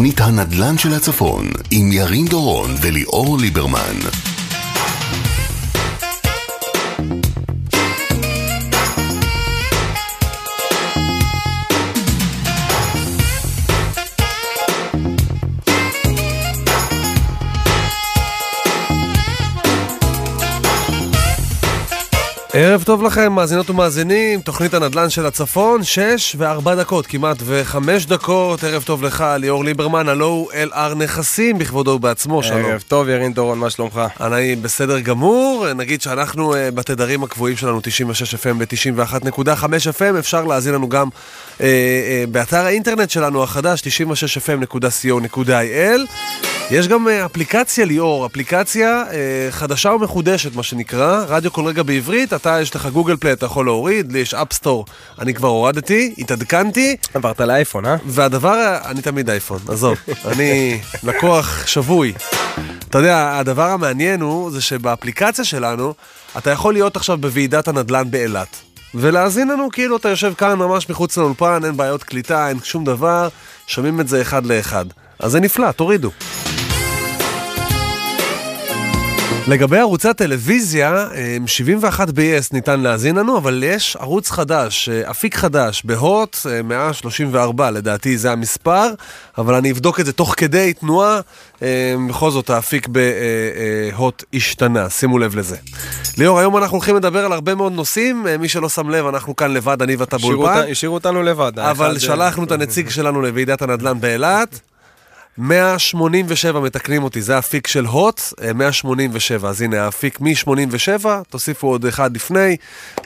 תוכנית הנדל"ן של הצפון עם ירין דורון וליאור ליברמן. ערב טוב לכם, מאזינות ומאזינים, תוכנית הנדל"ן של הצפון, 6 ו-4 דקות, כמעט ו-5 דקות, ערב טוב לך, ליאור ליברמן, הלו הוא אל-אר נכסים בכבודו ובעצמו, שלום. ערב טוב, ירין דורון, מה שלומך? אני בסדר גמור, נגיד שאנחנו uh, בתדרים הקבועים שלנו, 96 FM ו-91.5 FM, אפשר להאזין לנו גם uh, uh, באתר האינטרנט שלנו החדש, 96fm.co.il. יש גם uh, אפליקציה, ליאור, אפליקציה uh, חדשה ומחודשת, מה שנקרא, רדיו כל רגע בעברית, אתה, יש לך גוגל פליי, אתה יכול להוריד, לי יש אפסטור, אני כבר הורדתי, התעדכנתי. עברת לאייפון, אה? והדבר, אני תמיד אייפון, עזוב, אני לקוח שבוי. אתה יודע, הדבר המעניין הוא, זה שבאפליקציה שלנו, אתה יכול להיות עכשיו בוועידת הנדל"ן באילת. ולהאזין לנו כאילו אתה יושב כאן ממש מחוץ לאולפן, אין בעיות קליטה, אין שום דבר, שומעים את זה אחד לאחד. אז זה נפלא, תורידו. לגבי ערוצי הטלוויזיה, 71 ב-yes ניתן להאזין לנו, אבל יש ערוץ חדש, אפיק חדש, בהוט, 134 לדעתי זה המספר, אבל אני אבדוק את זה תוך כדי תנועה, בכל זאת האפיק בהוט השתנה, שימו לב לזה. ליאור, היום אנחנו הולכים לדבר על הרבה מאוד נושאים, מי שלא שם לב, אנחנו כאן לבד, אני ואתה באולפן. השאירו אותנו לבד. אבל שלחנו את הנציג שלנו לוועידת הנדל"ן באילת. 187 מתקנים אותי, זה האפיק של הוט, 187, אז הנה האפיק מ-87, תוסיפו עוד אחד לפני,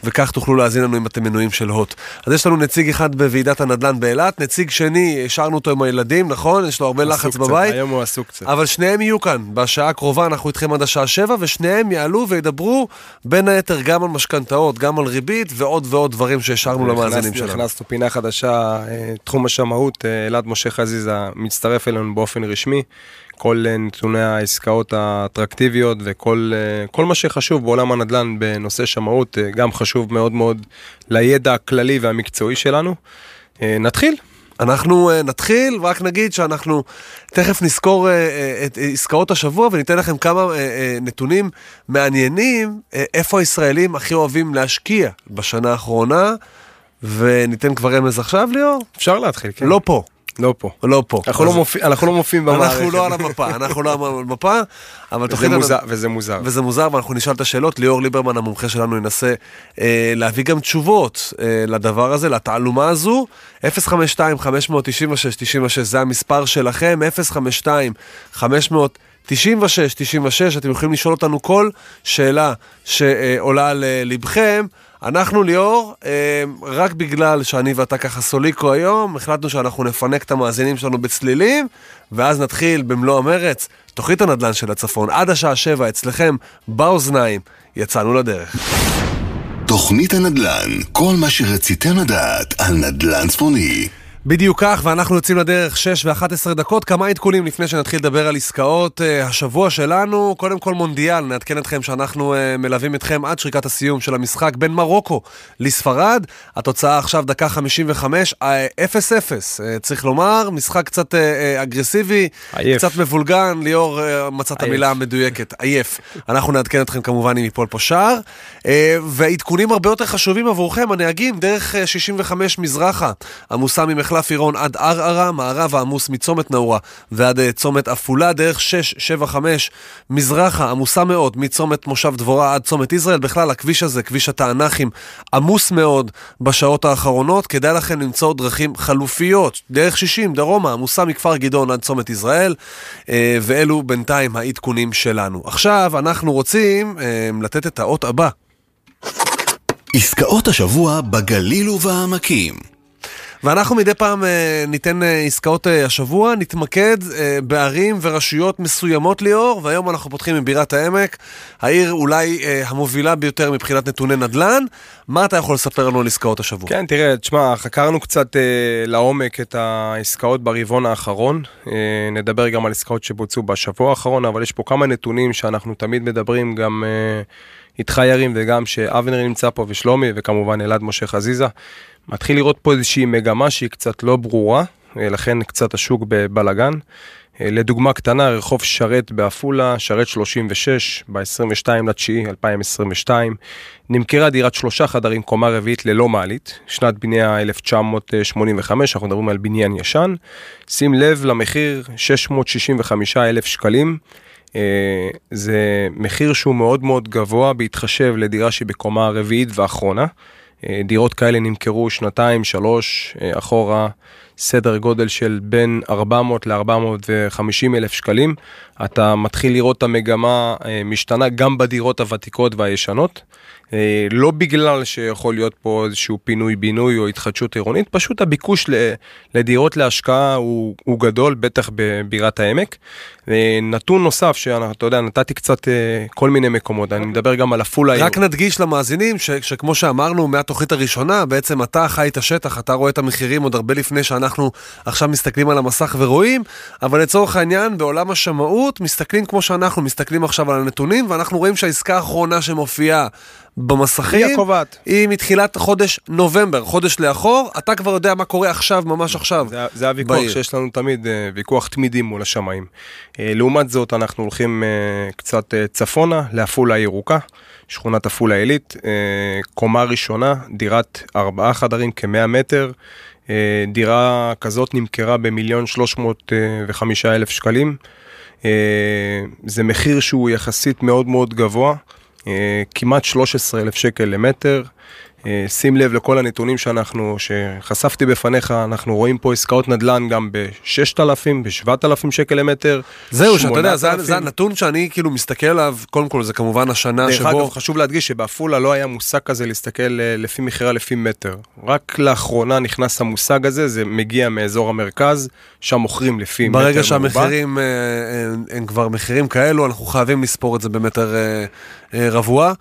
וכך תוכלו להאזין לנו אם אתם מנויים של הוט. אז יש לנו נציג אחד בוועידת הנדל"ן באילת, נציג שני, השארנו אותו עם הילדים, נכון? יש לו הרבה לחץ בבית. היום הוא עסוק קצת. אבל שניהם יהיו כאן, בשעה הקרובה אנחנו איתכם עד השעה 7, ושניהם יעלו וידברו בין היתר גם על משכנתאות, גם על ריבית, ועוד ועוד דברים שהשארנו למאזינים שלנו. הכנסנו פינה חדשה, תחום השמאות, אלעד משה חזיזה מצטרף אלינו באופן רשמי, כל נתוני העסקאות האטרקטיביות וכל מה שחשוב בעולם הנדל"ן בנושא שמאות, גם חשוב מאוד מאוד לידע הכללי והמקצועי שלנו. נתחיל. אנחנו נתחיל, רק נגיד שאנחנו תכף נזכור את עסקאות השבוע וניתן לכם כמה נתונים מעניינים, איפה הישראלים הכי אוהבים להשקיע בשנה האחרונה, וניתן כבר רמז עכשיו, ליאור? אפשר להתחיל, כן. לא פה. לא פה. לא פה. אנחנו, אז... לא, מופיע, אנחנו לא מופיעים במערכת. אנחנו לא על המפה, אנחנו לא על המפה, אבל וזה, מוזר, וזה מוזר. וזה מוזר, ואנחנו נשאל את השאלות. ליאור ליברמן, המומחה שלנו, ינסה אה, להביא גם תשובות אה, לדבר הזה, לתעלומה הזו. 052-596-96, זה המספר שלכם, 052-500... 96, 96, אתם יכולים לשאול אותנו כל שאלה שעולה על לבכם. אנחנו, ליאור, רק בגלל שאני ואתה ככה סוליקו היום, החלטנו שאנחנו נפנק את המאזינים שלנו בצלילים, ואז נתחיל במלוא המרץ, תוכנית הנדל"ן של הצפון, עד השעה שבע אצלכם, באוזניים, יצאנו לדרך. תוכנית הנדל"ן, כל מה שרציתם לדעת על נדל"ן צפוני. בדיוק כך, ואנחנו יוצאים לדרך 6 ו-11 דקות. כמה עדכונים לפני שנתחיל לדבר על עסקאות uh, השבוע שלנו. קודם כל מונדיאל, נעדכן אתכם שאנחנו uh, מלווים אתכם עד שריקת הסיום של המשחק בין מרוקו לספרד. התוצאה עכשיו דקה 55, 0-0. Uh, צריך לומר, משחק קצת uh, uh, אגרסיבי, עייף. קצת מבולגן. ליאור uh, מצא את המילה המדויקת, עייף. אנחנו נעדכן אתכם כמובן אם ייפול פה שער. Uh, ועדכונים הרבה יותר חשובים עבורכם, הנהגים, דרך uh, 65 מזרחה, עמוסה ממחלף עירון עד ערערה, מערב העמוס מצומת נאורה ועד uh, צומת עפולה, דרך 675 מזרחה, עמוסה מאוד, מצומת מושב דבורה עד צומת ישראל. בכלל, הכביש הזה, כביש התענכים, עמוס מאוד בשעות האחרונות. כדאי לכם למצוא דרכים חלופיות. דרך 60, דרומה, עמוסה מכפר גדעון עד צומת ישראל, uh, ואלו בינתיים העדכונים שלנו. עכשיו, אנחנו רוצים uh, לתת את האות הבא. עסקאות השבוע בגליל ובעמקים. ואנחנו מדי פעם אה, ניתן אה, עסקאות אה, השבוע, נתמקד אה, בערים ורשויות מסוימות ליאור, והיום אנחנו פותחים עם בירת העמק, העיר אולי אה, המובילה ביותר מבחינת נתוני נדל"ן. מה אתה יכול לספר לנו על עסקאות השבוע? כן, תראה, תשמע, חקרנו קצת אה, לעומק את העסקאות ברבעון האחרון. אה, נדבר גם על עסקאות שבוצעו בשבוע האחרון, אבל יש פה כמה נתונים שאנחנו תמיד מדברים גם... אה, איתך ירים וגם שאבנר נמצא פה ושלומי וכמובן אלעד משה חזיזה. מתחיל לראות פה איזושהי מגמה שהיא קצת לא ברורה, לכן קצת השוק בבלגן. לדוגמה קטנה, רחוב שרת בעפולה, שרת 36, ב-22 לתשיעי 2022, נמכרה דירת שלושה חדרים קומה רביעית ללא מעלית, שנת בנייה 1985, אנחנו מדברים על בניין ישן. שים לב למחיר 665 אלף שקלים. אה, זה מחיר שהוא מאוד מאוד גבוה בהתחשב לדירה שהיא בקומה רביעית ואחרונה. אה, דירות כאלה נמכרו שנתיים, שלוש אה, אחורה, סדר גודל של בין 400 ל-450 אלף שקלים. אתה מתחיל לראות את המגמה משתנה גם בדירות הוותיקות והישנות. אה, לא בגלל שיכול להיות פה איזשהו פינוי-בינוי או התחדשות עירונית, פשוט הביקוש לדירות להשקעה הוא, הוא גדול, בטח בבירת העמק. אה, נתון נוסף, שאתה יודע, נתתי קצת אה, כל מיני מקומות, אני מדבר גם על עפולה. רק נדגיש למאזינים, ש, שכמו שאמרנו מהתוכנית הראשונה, בעצם אתה חי את השטח, אתה רואה את המחירים עוד הרבה לפני שאנחנו עכשיו מסתכלים על המסך ורואים, אבל לצורך העניין, בעולם השמאות, מסתכלים כמו שאנחנו מסתכלים עכשיו על הנתונים, ואנחנו רואים שהעסקה האחרונה שמופיעה במסכים, היא הקובעת. היא מתחילת חודש נובמבר, חודש לאחור, אתה כבר יודע מה קורה עכשיו, ממש עכשיו. זה, זה הוויכוח בעיר. שיש לנו תמיד, אה, ויכוח תמידי מול השמאים. אה, לעומת זאת, אנחנו הולכים אה, קצת צפונה, לעפולה ירוקה, שכונת עפולה עילית, קומה ראשונה, דירת ארבעה חדרים כמאה מטר. דירה כזאת נמכרה במיליון שלוש מאות וחמישה אלף שקלים. זה מחיר שהוא יחסית מאוד מאוד גבוה. אה, כמעט 13 אלף שקל למטר. אה, שים לב לכל הנתונים שאנחנו, שחשפתי בפניך, אנחנו רואים פה עסקאות נדל"ן גם ב-6,000, ב-7,000 שקל למטר. זהו, שאתה יודע, זה, זה הנתון שאני כאילו מסתכל עליו, קודם כל זה כמובן השנה דרך שבו... דרך אגב, חשוב להדגיש שבעפולה לא היה מושג כזה להסתכל אה, לפי מכירה לפי מטר. רק לאחרונה נכנס המושג הזה, זה מגיע מאזור המרכז, שם מוכרים לפי מטר מרובע. ברגע שהמחירים הם, הם כבר מחירים כאלו, אנחנו חייבים לספור את זה במטר רבוע.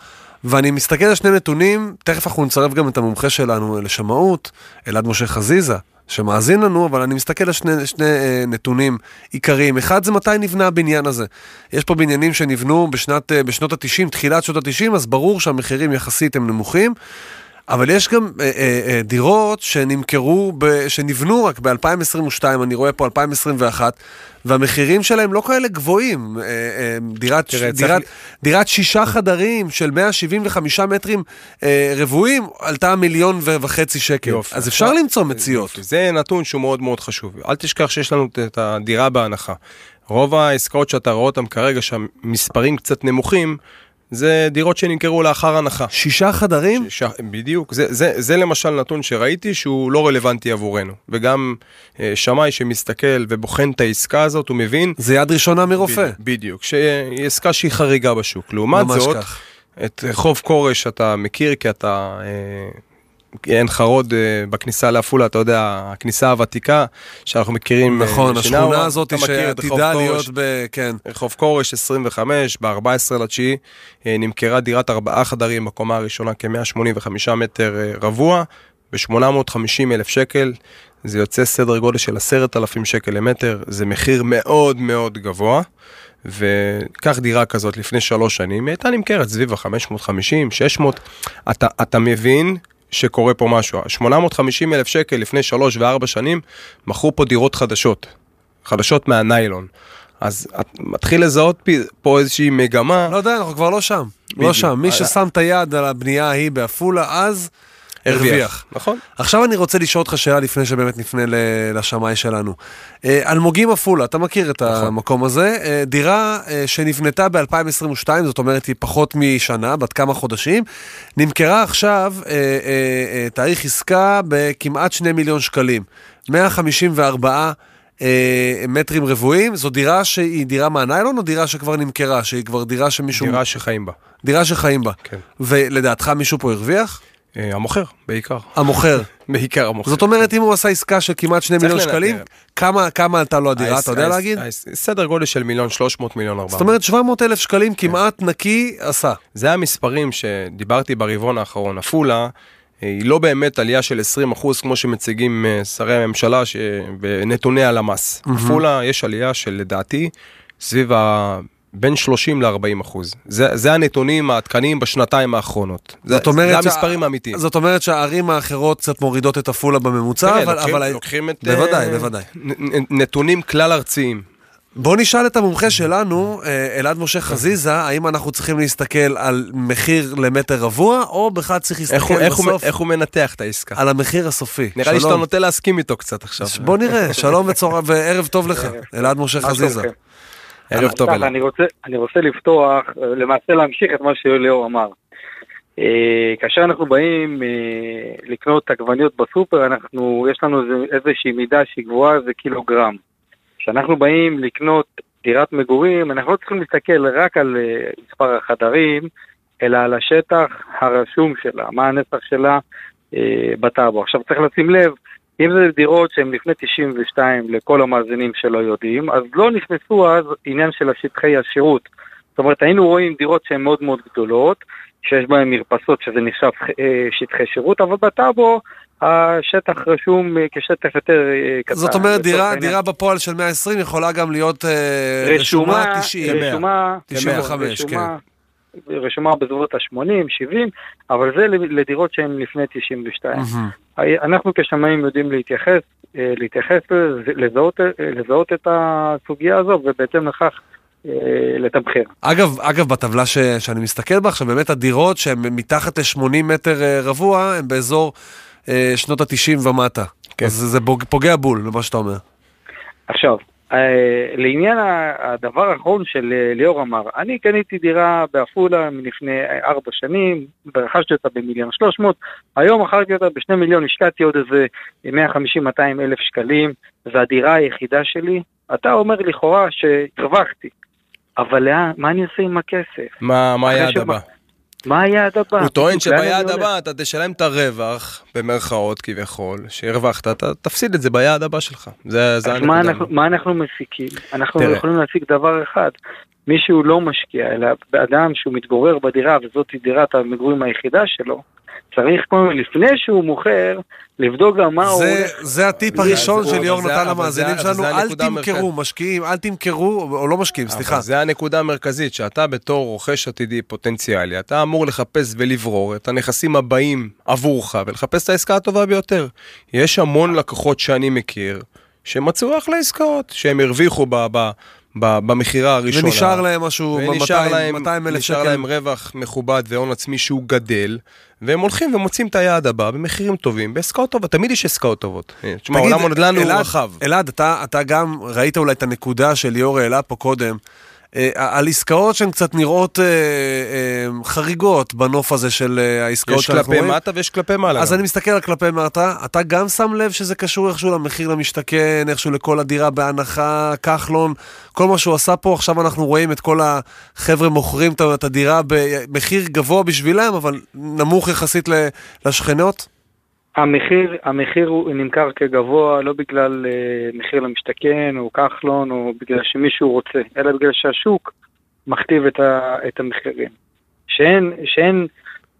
ואני מסתכל על שני נתונים, תכף אנחנו נצרף גם את המומחה שלנו לשמאות, אלעד משה חזיזה, שמאזין לנו, אבל אני מסתכל על שני, שני אה, נתונים עיקריים. אחד זה מתי נבנה הבניין הזה. יש פה בניינים שנבנו בשנת, אה, בשנות ה-90, תחילת שנות ה-90, אז ברור שהמחירים יחסית הם נמוכים. אבל יש גם אה, אה, אה, דירות שנמכרו, ב, שנבנו רק ב-2022, אני רואה פה 2021, והמחירים שלהם לא כאלה גבוהים. אה, אה, דירת, תראה, דירת, צריך... דירת שישה חדרים של 175 מטרים אה, רבועים עלתה מיליון וחצי שקל. יופי. אז אפשר למצוא מציאות. יופי. זה נתון שהוא מאוד מאוד חשוב. אל תשכח שיש לנו את הדירה בהנחה. רוב העסקאות שאתה רואה אותן כרגע, שהמספרים קצת נמוכים, זה דירות שנמכרו לאחר הנחה. שישה חדרים? שישה, בדיוק. זה, זה, זה למשל נתון שראיתי שהוא לא רלוונטי עבורנו. וגם אה, שמאי שמסתכל ובוחן את העסקה הזאת, הוא מבין... זה יד ראשונה מרופא. בדיוק, שהיא עסקה שהיא חריגה בשוק. לעומת זאת, כך. את רחוב כורש אתה מכיר כי אתה אה, עין חרוד אה, בכניסה לעפולה, אתה יודע, הכניסה הוותיקה שאנחנו מכירים. אה, נכון, השכונה הזאת שעתידה להיות ב... כן. רחוב כורש 25, ב-14 לתשיעי, אה, נמכרה דירת ארבעה חדרים בקומה הראשונה כ-185 מטר רבוע, ב-850 אלף שקל. זה יוצא סדר גודל של עשרת אלפים שקל למטר, זה מחיר מאוד מאוד גבוה. וקח דירה כזאת לפני שלוש שנים, היא הייתה נמכרת סביב ה-550, 600. אתה, אתה מבין שקורה פה משהו. 850 אלף שקל לפני 3 ו-4 שנים, מכרו פה דירות חדשות, חדשות מהניילון. אז את מתחיל לזהות פה איזושהי מגמה. לא יודע, אנחנו כבר לא שם. לא בדיוק. לא שם. מי ששם את היד על הבנייה ההיא בעפולה, אז... הרוויח. נכון. עכשיו אני רוצה לשאול אותך שאלה לפני שבאמת נפנה לשמאי שלנו. אה, אלמוגים עפולה, אתה מכיר את נכון. המקום הזה, אה, דירה אה, שנבנתה ב-2022, זאת אומרת היא פחות משנה, בת כמה חודשים, נמכרה עכשיו תאריך עסקה בכמעט 2 מיליון שקלים. 154 מטרים רבועים, זו דירה שהיא דירה מהניילון או דירה שכבר נמכרה, שהיא כבר דירה שמישהו... דירה שחיים בה. דירה שחיים בה. כן. ולדעתך מישהו פה הרוויח? אה, המוכר, בעיקר. המוכר. בעיקר המוכר. זאת אומרת, אם הוא עשה עסקה של כמעט 2 מיליון שקלים, כמה, כמה עלתה לו הדירה, אתה יודע להגיד? סדר גודל של מיליון 300, מיליון 400. זאת אומרת, 700 אלף שקלים כמעט נקי עשה. זה המספרים שדיברתי ברבעון האחרון. עפולה, אה, היא לא באמת עלייה של 20 אחוז כמו שמציגים אה, שרי הממשלה בנתוני הלמ"ס. עפולה, יש עלייה של לדעתי סביב ה... בין 30 ל-40 אחוז. זה, זה הנתונים העדכניים בשנתיים האחרונות. זה, זאת אומרת זה שה- המספרים האמיתיים. זאת אומרת שהערים האחרות קצת מורידות את עפולה בממוצע, תראה, אבל... לוקחים- אבל... לוקחים את... בוודאי, אה, בוודאי. נ- נ- נתונים כלל ארציים. בוא נשאל את המומחה שלנו, אה, אלעד משה חזיזה, האם אנחנו צריכים להסתכל על מחיר למטר רבוע, או בכלל צריך איך להסתכל הוא, איך, הוא, בסוף איך הוא מנתח את העסקה? על המחיר הסופי. נראה לי שאתה שלום. נוטה להסכים איתו קצת עכשיו. בוא נראה, שלום וצהר- וערב טוב לך, אלעד משה חזיזה. ערב טוב אלעד. אני רוצה, אני רוצה לפתוח, אה, למעשה להמשיך את מה שליאור אמר. אה, כאשר אנחנו באים אה, לקנות עגבניות בסופר, אנחנו, יש לנו איזושהי מידה שהיא גבוהה, זה קילוגרם. כשאנחנו באים לקנות דירת מגורים, אנחנו לא צריכים להסתכל רק על מספר החדרים, אלא על השטח הרשום שלה, מה הנפח שלה אה, בטאבו. עכשיו צריך לשים לב, אם זה דירות שהן לפני 92 לכל המאזינים שלא יודעים, אז לא נכנסו אז עניין של השטחי השירות. זאת אומרת, היינו רואים דירות שהן מאוד מאוד גדולות, שיש בהן מרפסות שזה נחשב אה, שטחי שירות, אבל בטאבו השטח רשום אה, כשטח יותר אה, קטן. זאת אומרת, דירה, העניין. דירה בפועל של 120 יכולה גם להיות אה, רשומה 90. כמאה. רשומה, 95, רשומה, רשומה בסביבות ה-80, 70, אבל זה לדירות שהן לפני 92. מהמם. אנחנו כשמאים יודעים להתייחס, אה, להתייחס לזה, לזהות, אה, לזהות את הסוגיה הזו ובהתאם לכך אה, לתמחר. אגב, אגב, בטבלה ש, שאני מסתכל בה עכשיו, באמת הדירות שהן מתחת ל-80 מטר רבוע, הן באזור אה, שנות ה-90 ומטה. כן. אז זה פוגע בול במה שאתה אומר. עכשיו, לעניין ה- הדבר האחרון של אה, ליאור אמר, אני קניתי דירה בעפולה מלפני אה, ארבע שנים, ורכשתי אותה במיליון שלוש מאות, היום מכרתי אותה בשני מיליון, השקעתי עוד איזה 150-200 אלף שקלים, זו הדירה היחידה שלי. אתה אומר לכאורה שהרווחתי, אבל לאן, מה אני עושה עם הכסף? מה מה היעד הבא? מה היעד הבא? הוא טוען שביעד? הבא אתה תשלם את הרווח, במרכאות כביכול, שהרווחת, אתה תפסיד את זה ביעד הבא שלך. זה זה אז מה הנקודה. אנחנו, מה אנחנו מסיקים? אנחנו תראה. יכולים להסיק דבר אחד, מי שהוא לא משקיע, אלא אדם שהוא מתגורר בדירה וזאת דירת המגורים היחידה שלו, צריך קודם, לפני שהוא מוכר, לבדוק גם מה הוא זה, הולך. זה הטיפ הראשון זה- של ליאור נתן למאזינים שלנו, אל תמכרו, משקיעים, אל תמכרו, או לא משקיעים, סליחה. זה הנקודה המרכזית, שאתה בתור רוכש עתידי פוטנציאלי, אתה אמור לחפש ולברור את הנכסים הבאים עבורך ולחפש את העסקה הטובה ביותר. יש המון לקוחות שאני מכיר, שמצאו אחלה עסקאות, שהם הרוויחו ב- ב- במכירה הראשונה. ונשאר להם משהו, ונשאר להם, 200 אלף נשאר שקל. להם רווח מכובד והון עצמי שהוא גדל, והם הולכים ומוצאים את היעד הבא במחירים טובים, בעסקאות טובות, תמיד יש עסקאות טובות. תשמע, תגיד, עולם הנדל"ן הוא רחב. אלעד, אתה, אתה גם ראית אולי את הנקודה של ליאור העלה פה קודם, אה, על עסקאות שהן קצת נראות אה, אה, חריגות בנוף הזה של אה, העסקאות יש שאנחנו כלפי רואים. מטה ויש כלפי מעלה. אז. אני מסתכל על כלפי מטה, אתה גם שם לב שזה קשור איכשהו למחיר למשתכן, איכשהו לכל הדירה בהנחה, כחלון, כל מה שהוא עשה פה, עכשיו אנחנו רואים את כל החבר'ה מוכרים את- הדירה במחיר גבוה בשבילם, אבל נמוך יחסית לשכנות. המחיר, המחיר הוא נמכר כגבוה לא בגלל אה, מחיר למשתכן או כחלון או בגלל שמישהו רוצה, אלא בגלל שהשוק מכתיב את, ה, את המחירים. שאין, שאין,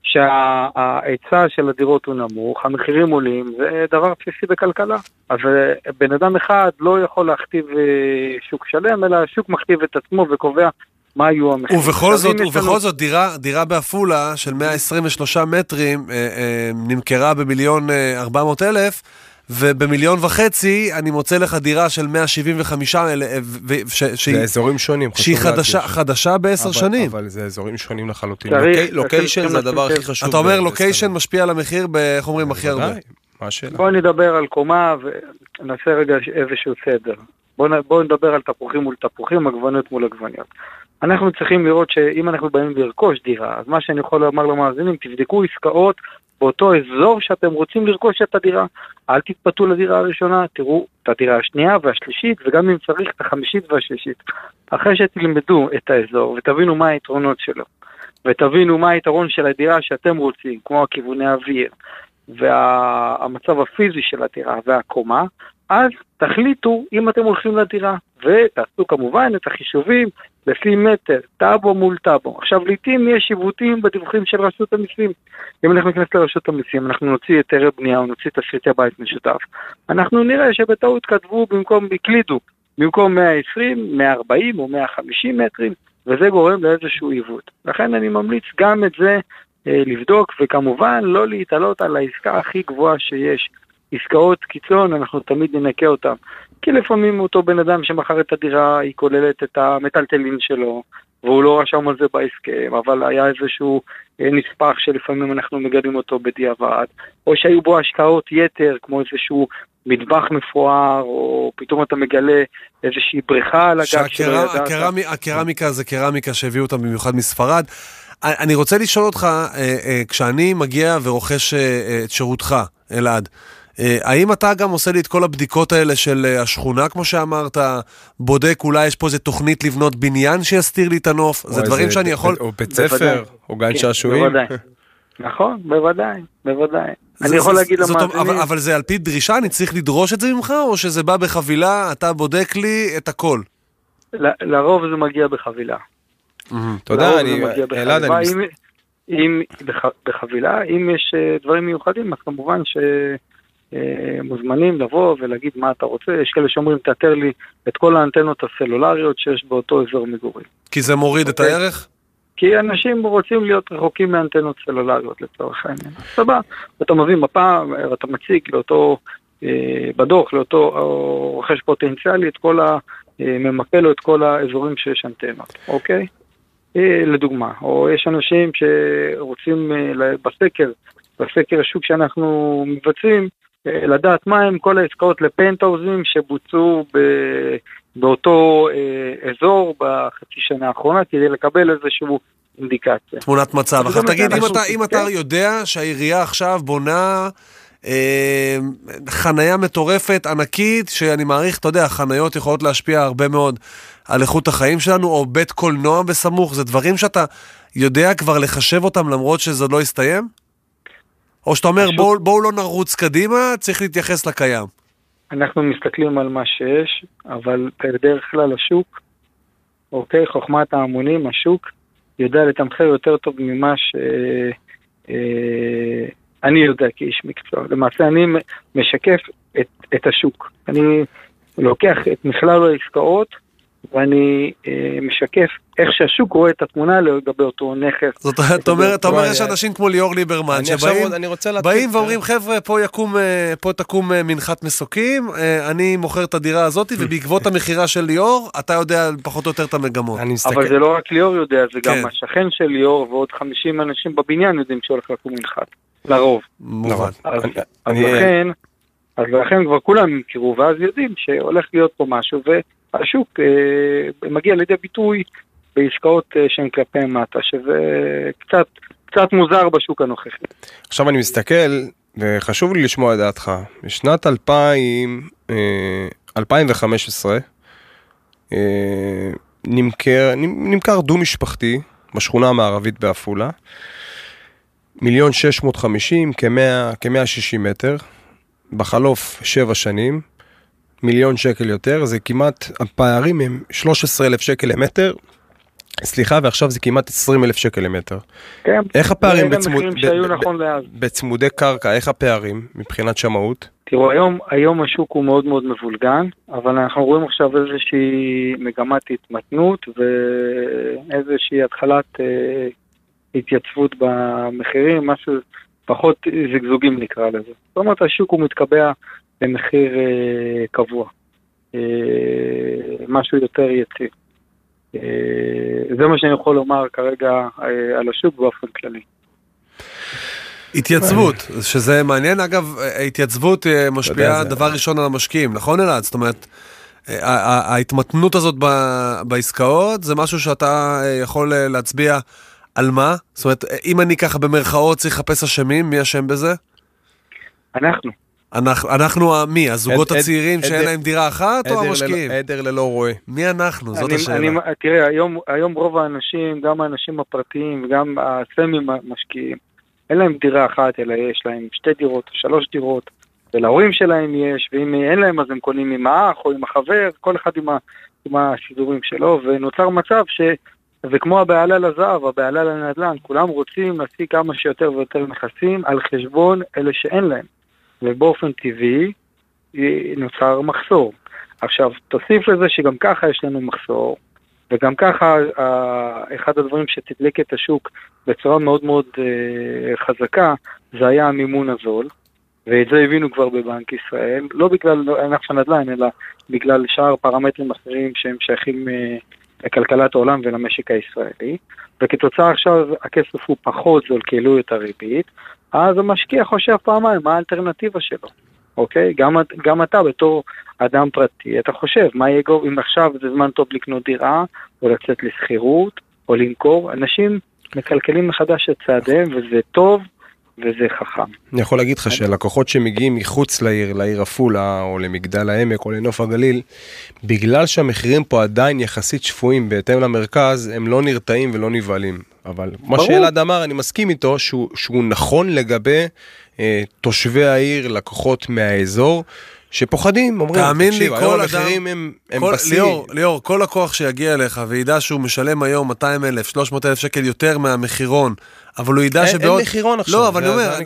שההיצע של הדירות הוא נמוך, המחירים עולים, זה דבר בסיסי בכלכלה. אז אה, בן אדם אחד לא יכול להכתיב אה, שוק שלם, אלא השוק מכתיב את עצמו וקובע מה יהיו המחירים. ובכל זאת, לנו- ובכל זאת דירה, דירה בעפולה של 123 מטרים אה, אה, נמכרה במיליון אה, 400 אלף, ובמיליון וחצי אני מוצא לך דירה של 175 אלף, אה, ש- שהיא- זה אזורים שונים, שהיא חדשה. חדשה בעשר אבל- שנים. אבל זה אזורים שונים לחלוטין. לוקיישן זה הדבר הכי. חשוב. אתה אומר לוקיישן. משפיע על המחיר, איך אומרים, הכי הרבה. מה השאלה? בואו נדבר על קומה ונעשה רגע איזשהו סדר. בואו בוא נדבר על תפוחים מול תפוחים, עגבניות מול עגבניות. אנחנו צריכים לראות שאם אנחנו באים לרכוש דירה, אז מה שאני יכול לומר למאזינים, תבדקו עסקאות באותו אזור שאתם רוצים לרכוש את הדירה. אל תתפתו לדירה הראשונה, תראו את הדירה השנייה והשלישית, וגם אם צריך את החמישית והשישית. אחרי שתלמדו את האזור ותבינו מה היתרונות שלו, ותבינו מה היתרון של הדירה שאתם רוצים, כמו הכיווני אוויר, והמצב הפיזי של הדירה והקומה, אז תחליטו אם אתם הולכים לדירה, ותעשו כמובן את החישובים לפי מטר, טאבו מול טאבו. עכשיו, לעיתים יש עיוותים בדיווחים של רשות המיסים. אם אנחנו ניכנס לרשות המיסים, אנחנו נוציא היתרי בנייה או נוציא תסריטי בית משותף, אנחנו נראה שבטעות כתבו במקום, הקלידו, במקום 120, 140 או 150 מטרים, וזה גורם לאיזשהו עיוות. לכן אני ממליץ גם את זה אה, לבדוק, וכמובן לא להתעלות על העסקה הכי גבוהה שיש. עסקאות קיצון, אנחנו תמיד ננקה אותן. כי לפעמים אותו בן אדם שמכר את הדירה, היא כוללת את המטלטלין שלו, והוא לא רשם על זה בהסכם, אבל היה איזשהו אה, נספח שלפעמים אנחנו מגלים אותו בדיעבד, או שהיו בו השקעות יתר, כמו איזשהו מטבח מפואר, או פתאום אתה מגלה איזושהי בריכה על הגג שלא ידעת. הקרמיקה זה קרמיקה שהביאו אותה במיוחד מספרד. אני רוצה לשאול אותך, אה, אה, כשאני מגיע ורוכש את שירותך, אלעד, האם אתה גם עושה לי את כל הבדיקות האלה של אה, השכונה, כמו שאמרת, בודק אולי יש פה איזה תוכנית לבנות בניין שיסתיר לי את הנוף? זה דברים שאני יכול... או בית ספר, או גן כן, שעשועים. נכון, בוודאי, בוודאי. אני יכול להגיד למאזינים... אבל זה על פי דרישה? אני צריך לדרוש את זה ממך, או שזה בא בחבילה, אתה בודק לי את הכל? לרוב זה מגיע בחבילה. תודה, אני... אלעד, אני... אם בחבילה, אם יש אה, דברים מיוחדים, אז כמובן ש... אה, מוזמנים לבוא ולהגיד מה אתה רוצה. יש כאלה שאומרים, תאתר לי את כל האנטנות הסלולריות שיש באותו אזור מגורים. כי זה מוריד את אוקיי? הערך? כי אנשים רוצים להיות רחוקים מאנטנות סלולריות לצורך העניין. סבבה, אתה מביא מפה, אתה מציג לאותו, אה, בדוח, לאותו רוכש פוטנציאלי את כל ה... אה, ממפה לו את כל האזורים שיש אנטנות, אוקיי? לדוגמה, או יש אנשים שרוצים בסקר, בסקר השוק שאנחנו מבצעים, אה, לדעת מהם כל העסקאות לפנטאוזים שבוצעו ב... באותו אה, אזור בחצי שנה האחרונה כדי לקבל איזשהו אינדיקציה. תמונת מצב. עכשיו תגיד, אם אתה, אם אתה כן. יודע שהעירייה עכשיו בונה אה, חנייה מטורפת, ענקית, שאני מעריך, אתה יודע, חניות יכולות להשפיע הרבה מאוד על איכות החיים שלנו, או בית קולנוע בסמוך, זה דברים שאתה יודע כבר לחשב אותם למרות שזה לא יסתיים? או שאתה אומר, בואו בוא לא נרוץ קדימה, צריך להתייחס לקיים. אנחנו מסתכלים על מה שיש, אבל בדרך כלל השוק, אוקיי, חוכמת ההמונים, השוק, יודע לתמחר יותר טוב ממה שאני אה, יודע כאיש מקצוע. למעשה אני משקף את, את השוק. אני לוקח את מכלל העסקאות, ואני אה, משקף איך שהשוק רואה את התמונה לגבי אותו נכס. זאת אומרת, אתה אומר, יש אנשים כמו ליאור ליברמן, שבאים ואומרים, חבר'ה, פה יקום, אה, פה תקום אה, מנחת מסוקים, אני מוכר את הדירה הזאת, ובעקבות המכירה של ליאור, אתה יודע פחות או יותר את המגמות. אבל זה לא רק ליאור יודע, זה גם כן. השכן של ליאור ועוד 50 אנשים בבניין יודעים שהולך לקום מנחת. לרוב. מובן. אז לכן... אז לכן כבר כולם יכירו, ואז יודעים שהולך להיות פה משהו, השוק אה, מגיע לידי ביטוי בעסקאות אה, שהן כלפי מטה, שזה קצת, קצת מוזר בשוק הנוכחי. עכשיו אני מסתכל, וחשוב לי לשמוע את דעתך. בשנת 2000, 2015 אה, נמכר, נמכר דו-משפחתי בשכונה המערבית בעפולה. מיליון שש מאות חמישים, כמאה שישים מטר, בחלוף שבע שנים, מיליון שקל יותר, זה כמעט, הפערים הם 13 אלף שקל למטר, סליחה, ועכשיו זה כמעט 20 אלף שקל למטר. כן, איך הפערים בצמוד, ב- נכון ב- בצמודי קרקע, איך הפערים מבחינת שמאות? תראו, היום, היום השוק הוא מאוד מאוד מבולגן, אבל אנחנו רואים עכשיו איזושהי מגמת התמתנות ואיזושהי התחלת אה, התייצבות במחירים, משהו פחות זגזוגים נקרא לזה. זאת אומרת, השוק הוא מתקבע במחיר אה, קבוע, אה, משהו יותר יציב. אה, זה מה שאני יכול לומר כרגע אה, על השוק באופן כללי. התייצבות, שזה מעניין, אגב, התייצבות אה, משפיעה דבר ראשון על המשקיעים, נכון אלעד? זאת אומרת, אה, ההתמתנות הזאת בעסקאות זה משהו שאתה יכול להצביע על מה? זאת אומרת, אם אני ככה במרכאות צריך לחפש אשמים, מי אשם בזה? אנחנו. אנחנו, אנחנו מי? הזוגות עד, הצעירים עד, שאין עד, להם דירה אחת או המשקיעים? עדר ללא רועה. מי אנחנו? זאת אני, השאלה. אני, תראה, היום, היום רוב האנשים, גם האנשים הפרטיים וגם הסמי משקיעים, אין להם דירה אחת, אלא יש להם שתי דירות, שלוש דירות, ולהורים שלהם יש, ואם אין להם אז הם קונים עם האח או עם החבר, כל אחד עם, ה, עם הסידורים שלו, ונוצר מצב ש... זה כמו הבעלה לזהב, הבעלה לנדל"ן, כולם רוצים להשיג כמה שיותר ויותר נכסים על חשבון אלה שאין להם. ובאופן טבעי נוצר מחסור. עכשיו, תוסיף לזה שגם ככה יש לנו מחסור, וגם ככה, אחד הדברים שתדלק את השוק בצורה מאוד מאוד חזקה, זה היה המימון הזול. ואת זה הבינו כבר בבנק ישראל, לא בגלל ענף הנדל"ן, אלא בגלל שאר פרמטרים אחרים שהם שייכים אה, לכלכלת העולם ולמשק הישראלי, וכתוצאה עכשיו הכסף הוא פחות זול כי העלו את הריבית, אז המשקיע חושב פעמיים מה האלטרנטיבה שלו, אוקיי? גם, גם אתה בתור אדם פרטי, אתה חושב מה יהיה גוב, אם עכשיו זה זמן טוב לקנות דירה, או לצאת לשכירות, או למכור, אנשים מקלקלים מחדש את צעדיהם וזה טוב וזה חכם. אני יכול להגיד לך שלקוחות שמגיעים מחוץ לעיר, לעיר עפולה, או למגדל העמק, או לנוף הגליל, בגלל שהמחירים פה עדיין יחסית שפויים בהתאם למרכז, הם לא נרתעים ולא נבהלים. אבל מה שאלעד אמר, אני מסכים איתו, שהוא, שהוא נכון לגבי אה, תושבי העיר, לקוחות מהאזור. שפוחדים, אומרים, תאמין לי, כל אדם, המחירים הם, הם כל, בשיא. ליאור, ליאור, כל לקוח שיגיע אליך וידע שהוא משלם היום 200 אלף, 300 אלף שקל יותר מהמחירון, אבל הוא ידע שבעוד... אין מחירון עכשיו. לא, אבל אני אומר,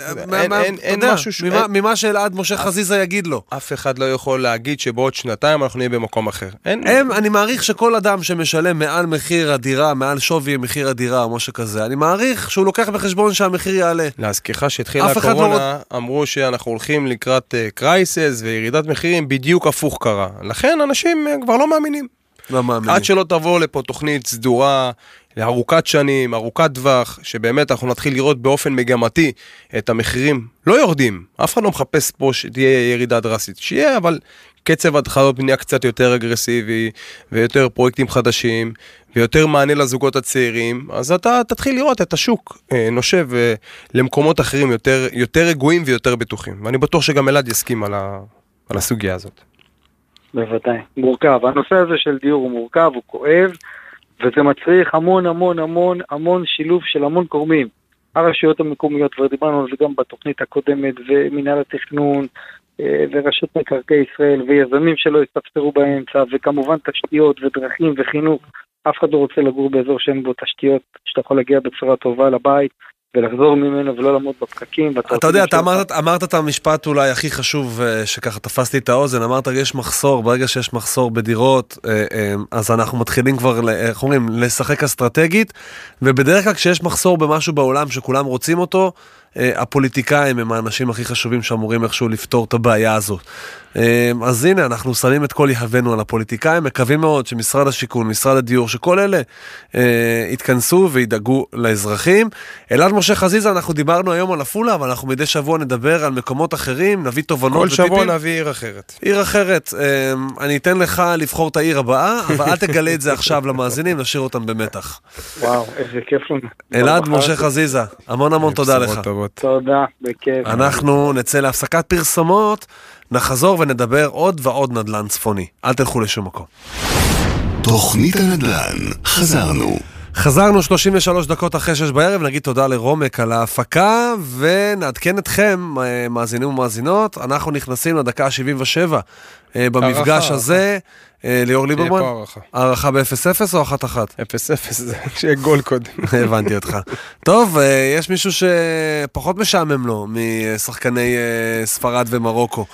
אין משהו ש... ממה שאלעד משה חזיזה יגיד לו. אף אחד לא יכול להגיד שבעוד שנתיים אנחנו נהיה במקום אחר. הם, אני מעריך שכל אדם שמשלם מעל מחיר הדירה, מעל שווי מחיר הדירה או משהו כזה, אני מעריך שהוא לוקח בחשבון שהמחיר יעלה. להזכירך שהתחילה לא הקורונה, אמרו שאנחנו הולכים לקראת קרייסס אה, וירידת מחירים, בדיוק הפוך קרה. לכן אנשים אה, כבר לא מאמינים. לא מאמינים. עד שלא תבוא לפה תוכנית סדורה, ארוכת שנים, ארוכת טווח, שבאמת אנחנו נתחיל לראות באופן מגמתי את המחירים לא יורדים. אף אחד לא מחפש פה שתהיה ירידה דרסטית. שיהיה, אבל קצב התחלות בנייה קצת יותר אגרסיבי, ויותר פרויקטים חדשים, ויותר מענה לזוגות הצעירים, אז אתה תתחיל לראות את השוק אה, נושב אה, למקומות אחרים יותר, יותר רגועים ויותר בטוחים. ואני בטוח שגם אלעד יסכים על, ה, על הסוגיה הזאת. בוודאי, מורכב. הנושא הזה של דיור הוא מורכב, הוא כואב. וזה מצריך המון המון המון המון שילוב של המון גורמים. הרשויות המקומיות, כבר דיברנו על זה גם בתוכנית הקודמת, ומנהל התכנון, אה, ורשות מקרקעי ישראל, ויזמים שלא יספסרו באמצע, וכמובן תשתיות ודרכים וחינוך. אף אחד לא רוצה לגור באזור שאין בו תשתיות, שאתה יכול להגיע בצורה טובה לבית. ולחזור ממנו ולא לעמוד בפקקים. אתה יודע, אתה אמרת, אמרת את המשפט אולי הכי חשוב אה, שככה תפס לי את האוזן, אמרת יש מחסור, ברגע שיש מחסור בדירות, אה, אה, אז אנחנו מתחילים כבר, איך אומרים, לשחק אסטרטגית, ובדרך כלל כשיש מחסור במשהו בעולם שכולם רוצים אותו, הפוליטיקאים הם האנשים הכי חשובים שאמורים איכשהו לפתור את הבעיה הזאת. אמ, אז הנה, אנחנו שמים את כל יהבנו על הפוליטיקאים, מקווים מאוד שמשרד השיכון, משרד הדיור, שכל אלה אה, יתכנסו וידאגו לאזרחים. אלעד משה חזיזה, אנחנו דיברנו היום על עפולה, אבל אנחנו מדי שבוע נדבר על מקומות אחרים, נביא תובנות וטיפים. כל שבוע נביא עיר אחרת. עיר אחרת. אה, אני אתן לך לבחור את העיר הבאה, אבל אל תגלה את זה עכשיו למאזינים, נשאיר אותם במתח. וואו, איזה כיף לנו. אלעד משה חזיזה, המון המון תודה לך. תודה, בכיף. אנחנו נצא להפסקת פרסומות. נחזור ונדבר עוד ועוד נדל"ן צפוני. אל תלכו לשום מקום. תוכנית הנדל"ן, חזרנו. חזרנו 33 דקות אחרי שש בערב, נגיד תודה לרומק על ההפקה, ונעדכן אתכם, אה, מאזינים ומאזינות, אנחנו נכנסים לדקה ה-77 אה, במפגש הזה. אה, ליאור ליברמן? תהיה פה הערכה. הערכה ב-0-0 או 1-1? 0-0, שיהיה גול קודם. הבנתי אותך. טוב, יש מישהו שפחות משעמם לו משחקני ספרד ומרוקו.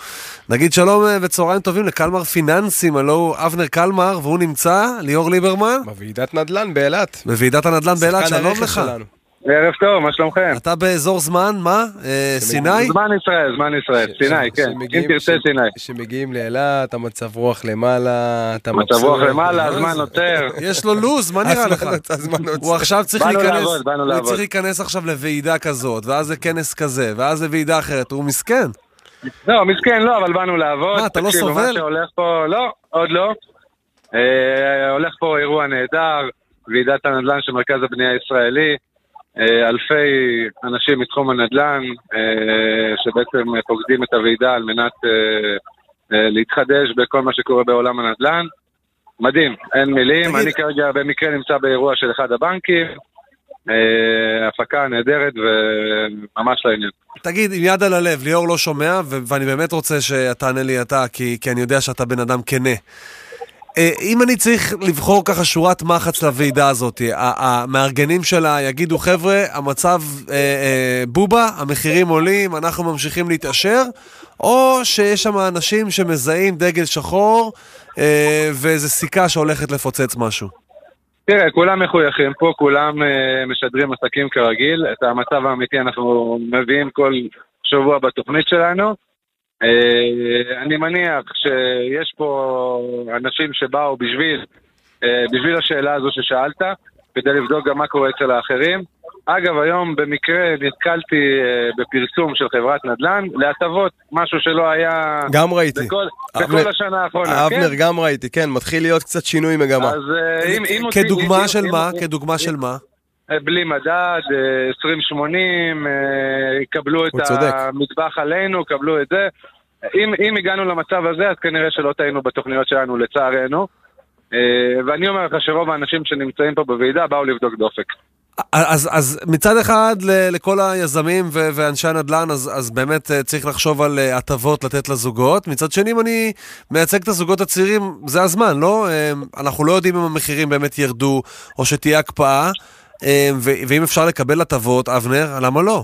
נגיד שלום וצהריים טובים לקלמר פיננסים, הלו הוא אבנר קלמר, והוא נמצא, ליאור ליברמן. בוועידת נדל"ן באילת. בוועידת הנדל"ן באילת, שלום לך. שלנו. ערב טוב, מה שלומכם? אתה באזור זמן, מה? אה, סיני? זמן ישראל, זמן ישראל, סיני, כן. אם תרצה סיני. כשמגיעים לאילת, המצב רוח למעלה, אתה מבסוט. מצב רוח למעלה, הזמן נותר. יש לו לוז, מה נראה לך? הוא עכשיו צריך להיכנס, הוא צריך להיכנס עכשיו לוועידה כזאת, ואז לכנס כזה, ואז לוועידה אחרת, הוא מסכן. לא, מסכן לא, אבל באנו לעבוד. מה, אתה לא סובל? מה שהולך פה, לא, עוד לא. אה, הולך פה אירוע נהדר, ועידת הנדל"ן של מרכז הבנייה הישראלי. אה, אלפי אנשים מתחום הנדל"ן אה, שבעצם פוקדים את הוועידה על מנת אה, להתחדש בכל מה שקורה בעולם הנדל"ן. מדהים, אין מילים. תגיד... אני כרגע במקרה נמצא באירוע של אחד הבנקים. הפקה נהדרת וממש לעניין. תגיד, עם יד על הלב, ליאור לא שומע, ואני באמת רוצה שתענה לי אתה, כי, כי אני יודע שאתה בן אדם כנה. אה, אם אני צריך לבחור ככה שורת מחץ לוועידה הזאת, המארגנים שלה יגידו, חבר'ה, המצב אה, אה, בובה, המחירים עולים, אנחנו ממשיכים להתעשר, או שיש שם אנשים שמזהים דגל שחור אה, ואיזה סיכה שהולכת לפוצץ משהו? תראה, כולם מחויכים פה, כולם uh, משדרים עסקים כרגיל. את המצב האמיתי אנחנו מביאים כל שבוע בתוכנית שלנו. Uh, אני מניח שיש פה אנשים שבאו בשביל, uh, בשביל השאלה הזו ששאלת, כדי לבדוק גם מה קורה אצל האחרים. אגב, היום במקרה נתקלתי אה, בפרסום של חברת נדל"ן להטבות, משהו שלא היה... גם ראיתי. בכל, בכל אבנר- השנה האחרונה. אבנר, כן? גם ראיתי, כן, מתחיל להיות קצת שינוי מגמה. אז אה, אם... אם כדוגמה אם- של אם- מה? אם- כדוגמה של מה? אה, בלי מדד, אה, 2080, אה, יקבלו את צודק. המטבח עלינו, קבלו את זה. אם, אם הגענו למצב הזה, אז כנראה שלא טעינו בתוכניות שלנו, לצערנו. אה, ואני אומר לך שרוב האנשים שנמצאים פה בוועידה באו לבדוק דופק. אז, אז מצד אחד לכל היזמים ו- ואנשי הנדל"ן, אז, אז באמת אה, צריך לחשוב על אה, הטבות לתת לזוגות. מצד שני, אם אני מייצג את הזוגות הצעירים, זה הזמן, לא? אנחנו לא יודעים אם המחירים באמת ירדו, או שתהיה הקפאה, אה, ו- ואם אפשר לקבל הטבות, אבנר, למה לא?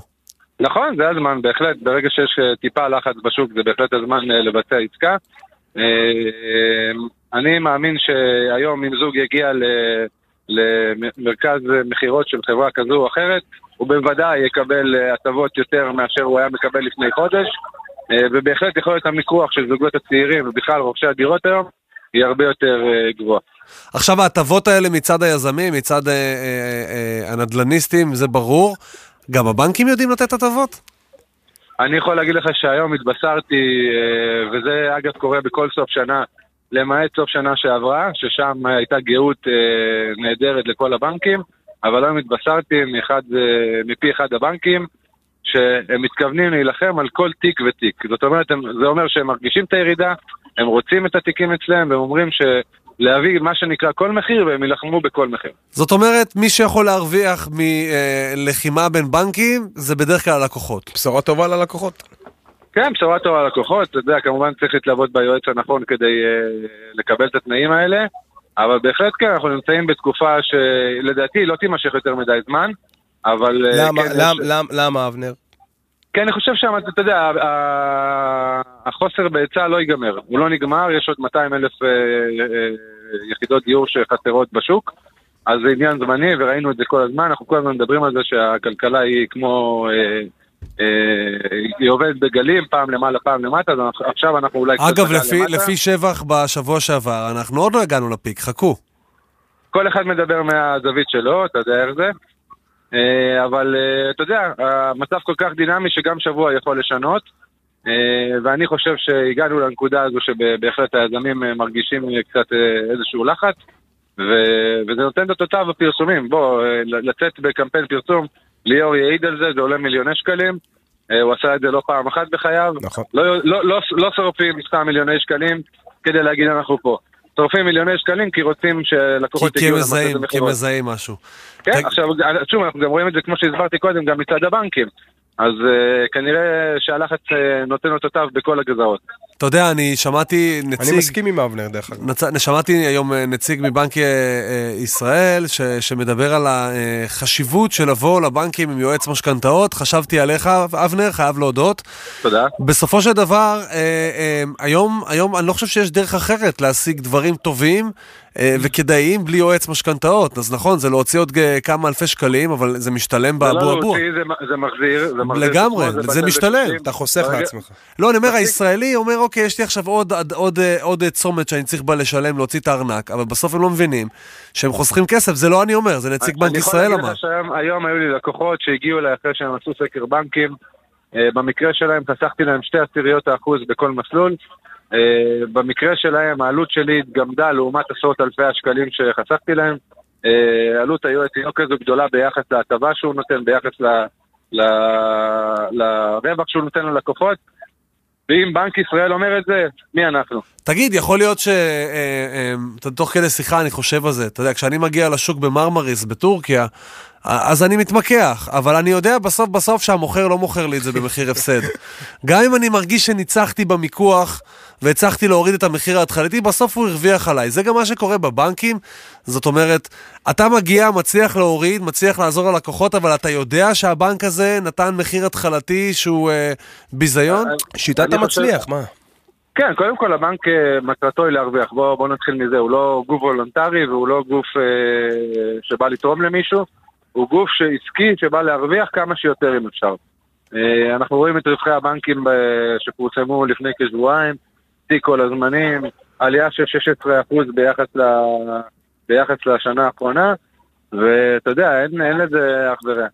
נכון, זה הזמן, בהחלט. ברגע שיש אה, טיפה לחץ בשוק, זה בהחלט הזמן אה, לבצע עסקה. אה, אני מאמין שהיום אם זוג יגיע למרכז מכירות של חברה כזו או אחרת, הוא בוודאי יקבל הטבות יותר מאשר הוא היה מקבל לפני חודש, ובהחלט יכולת המיקוח של זוגות הצעירים ובכלל רוכשי הדירות היום היא הרבה יותר גבוהה. עכשיו ההטבות האלה מצד היזמים, מצד הנדל"ניסטים, זה ברור. גם הבנקים יודעים לתת הטבות? אני יכול להגיד לך שהיום התבשרתי, אה, וזה אגב קורה בכל סוף שנה, למעט סוף שנה שעברה, ששם הייתה גאות אה, נהדרת לכל הבנקים, אבל היום התבשרתי מאחד, אה, מפי אחד הבנקים, שהם מתכוונים להילחם על כל תיק ותיק. זאת אומרת, זה אומר שהם מרגישים את הירידה, הם רוצים את התיקים אצלם, והם אומרים שלהביא מה שנקרא כל מחיר, והם יילחמו בכל מחיר. זאת אומרת, מי שיכול להרוויח מלחימה בין בנקים, זה בדרך כלל הלקוחות. בשורה טובה ללקוחות. כן, בשורה טובה ללקוחות, אתה יודע, כמובן צריך להתלוות ביועץ הנכון כדי uh, לקבל את התנאים האלה, אבל בהחלט כן, אנחנו נמצאים בתקופה שלדעתי לא תימשך יותר מדי זמן, אבל... אה, למה, כן, למה, יש- למה, למה, אבנר? כן, אני חושב שאתה יודע, החוסר בהיצע לא ייגמר, הוא לא נגמר, יש עוד 200 אלף אה, אה, יחידות דיור שחסרות בשוק, אז זה עניין זמני, וראינו את זה כל הזמן, אנחנו כל הזמן מדברים על זה שהכלכלה היא כמו... אה, היא עובדת בגלים, פעם למעלה, פעם למטה, אז עכשיו אנחנו אולי... אגב, לפי. לפי שבח בשבוע שעבר, אנחנו עוד לא הגענו לפיק, חכו. כל אחד מדבר מהזווית שלו, אתה יודע איך זה. אה, אבל אה, אתה יודע, המצב כל כך דינמי שגם שבוע יכול לשנות. אה, ואני חושב שהגענו לנקודה הזו שבהחלט היזמים מרגישים קצת איזשהו לחץ. וזה נותן את אותותיו בפרסומים. בוא, לצאת בקמפיין פרסום, ליאור יעיד על זה, זה עולה מיליוני שקלים. הוא עשה את זה לא פעם אחת בחייו. נכון. לא, לא, לא, לא שורפים סתם מיליוני שקלים כדי להגיד אנחנו פה. שורפים מיליוני שקלים כי רוצים שלקוחות יגיעו מזהים, למרכז כי. מזהים משהו. כן, תג- עכשיו, שוב, אנחנו גם רואים את זה, כמו שהסברתי קודם, גם מצד הבנקים. אז uh, כנראה שהלחץ uh, נותן אותותיו בכל הגזרות. אתה יודע, אני שמעתי נציג... אני מסכים עם אבנר, דרך אגב. נצ... שמעתי היום אה, נציג מבנק אה, אה, ישראל ש... שמדבר על החשיבות של לבוא לבנקים עם יועץ משכנתאות. חשבתי עליך, אבנר, חייב להודות. תודה. בסופו של דבר, היום, היום אני לא חושב שיש דרך אחרת להשיג דברים טובים וכדאיים בלי יועץ משכנתאות. אז נכון, זה להוציא עוד אה, כמה אלפי שקלים, אבל זה משתלם זה באבו לא אבו. להוציא, זה, זה מחזיר. זה מחזיר לגמרי, זה משתלם. אתה חוסך לעצמך. לא, אני אומר. הישראלי אומר, אוקיי, יש לי עכשיו עוד, עוד, עוד, עוד צומת שאני צריך בה לשלם, להוציא את הארנק, אבל בסוף הם לא מבינים שהם חוסכים כסף, זה לא אני אומר, זה נציג בנק ישראל אמר. היום היו לי לקוחות שהגיעו אליי אחרי שהם עשו סקר בנקים. אה, במקרה שלהם חסכתי להם שתי עשיריות האחוז בכל מסלול. אה, במקרה שלהם העלות שלי התגמדה לעומת עשרות אלפי השקלים שחסכתי להם. אה, עלות היועץ היא לא כזו גדולה ביחס להטבה שהוא נותן, ביחס ל, ל, לרווח שהוא נותן ללקוחות. ואם בנק ישראל אומר את זה, מי אנחנו? תגיד, יכול להיות ש... אה, תוך כדי שיחה אני חושב על זה, אתה יודע, כשאני מגיע לשוק במרמריס, בטורקיה, אז אני מתמקח, אבל אני יודע בסוף בסוף שהמוכר לא מוכר לי את זה במחיר הפסד. גם אם אני מרגיש שניצחתי במיקוח והצלחתי להוריד את המחיר ההתחלתי, בסוף הוא הרוויח עליי. זה גם מה שקורה בבנקים, זאת אומרת, אתה מגיע, מצליח להוריד, מצליח לעזור ללקוחות, אבל אתה יודע שהבנק הזה נתן מחיר התחלתי שהוא אה, ביזיון? שיטת אני חושב- המצליח, מה? כן, קודם כל הבנק אה, מטרתו היא להרוויח, בואו בוא נתחיל מזה, הוא לא גוף וולונטרי והוא לא גוף אה, שבא לתרום למישהו, הוא גוף עסקי שבא להרוויח כמה שיותר אם אפשר. אה, אנחנו רואים את רווחי הבנקים ב, שפורסמו לפני כשבועיים, שיא כל הזמנים, עלייה של 16% ביחס, ל, ביחס לשנה האחרונה, ואתה יודע, אין, אין לזה אח ורע.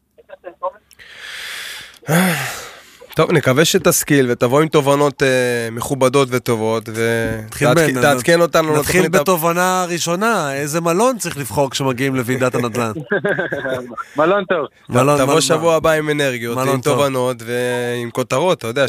טוב, נקווה שתשכיל ותבוא עם תובנות אה, מכובדות וטובות ותעדכן אותנו. נתחיל בתובנה ראשונה, איזה מלון צריך לבחור כשמגיעים לוועידת הנדל"ן. מלון טוב. מלון, תבוא שבוע הבא עם אנרגיות, עם תובנות ועם כותרות, אתה יודע.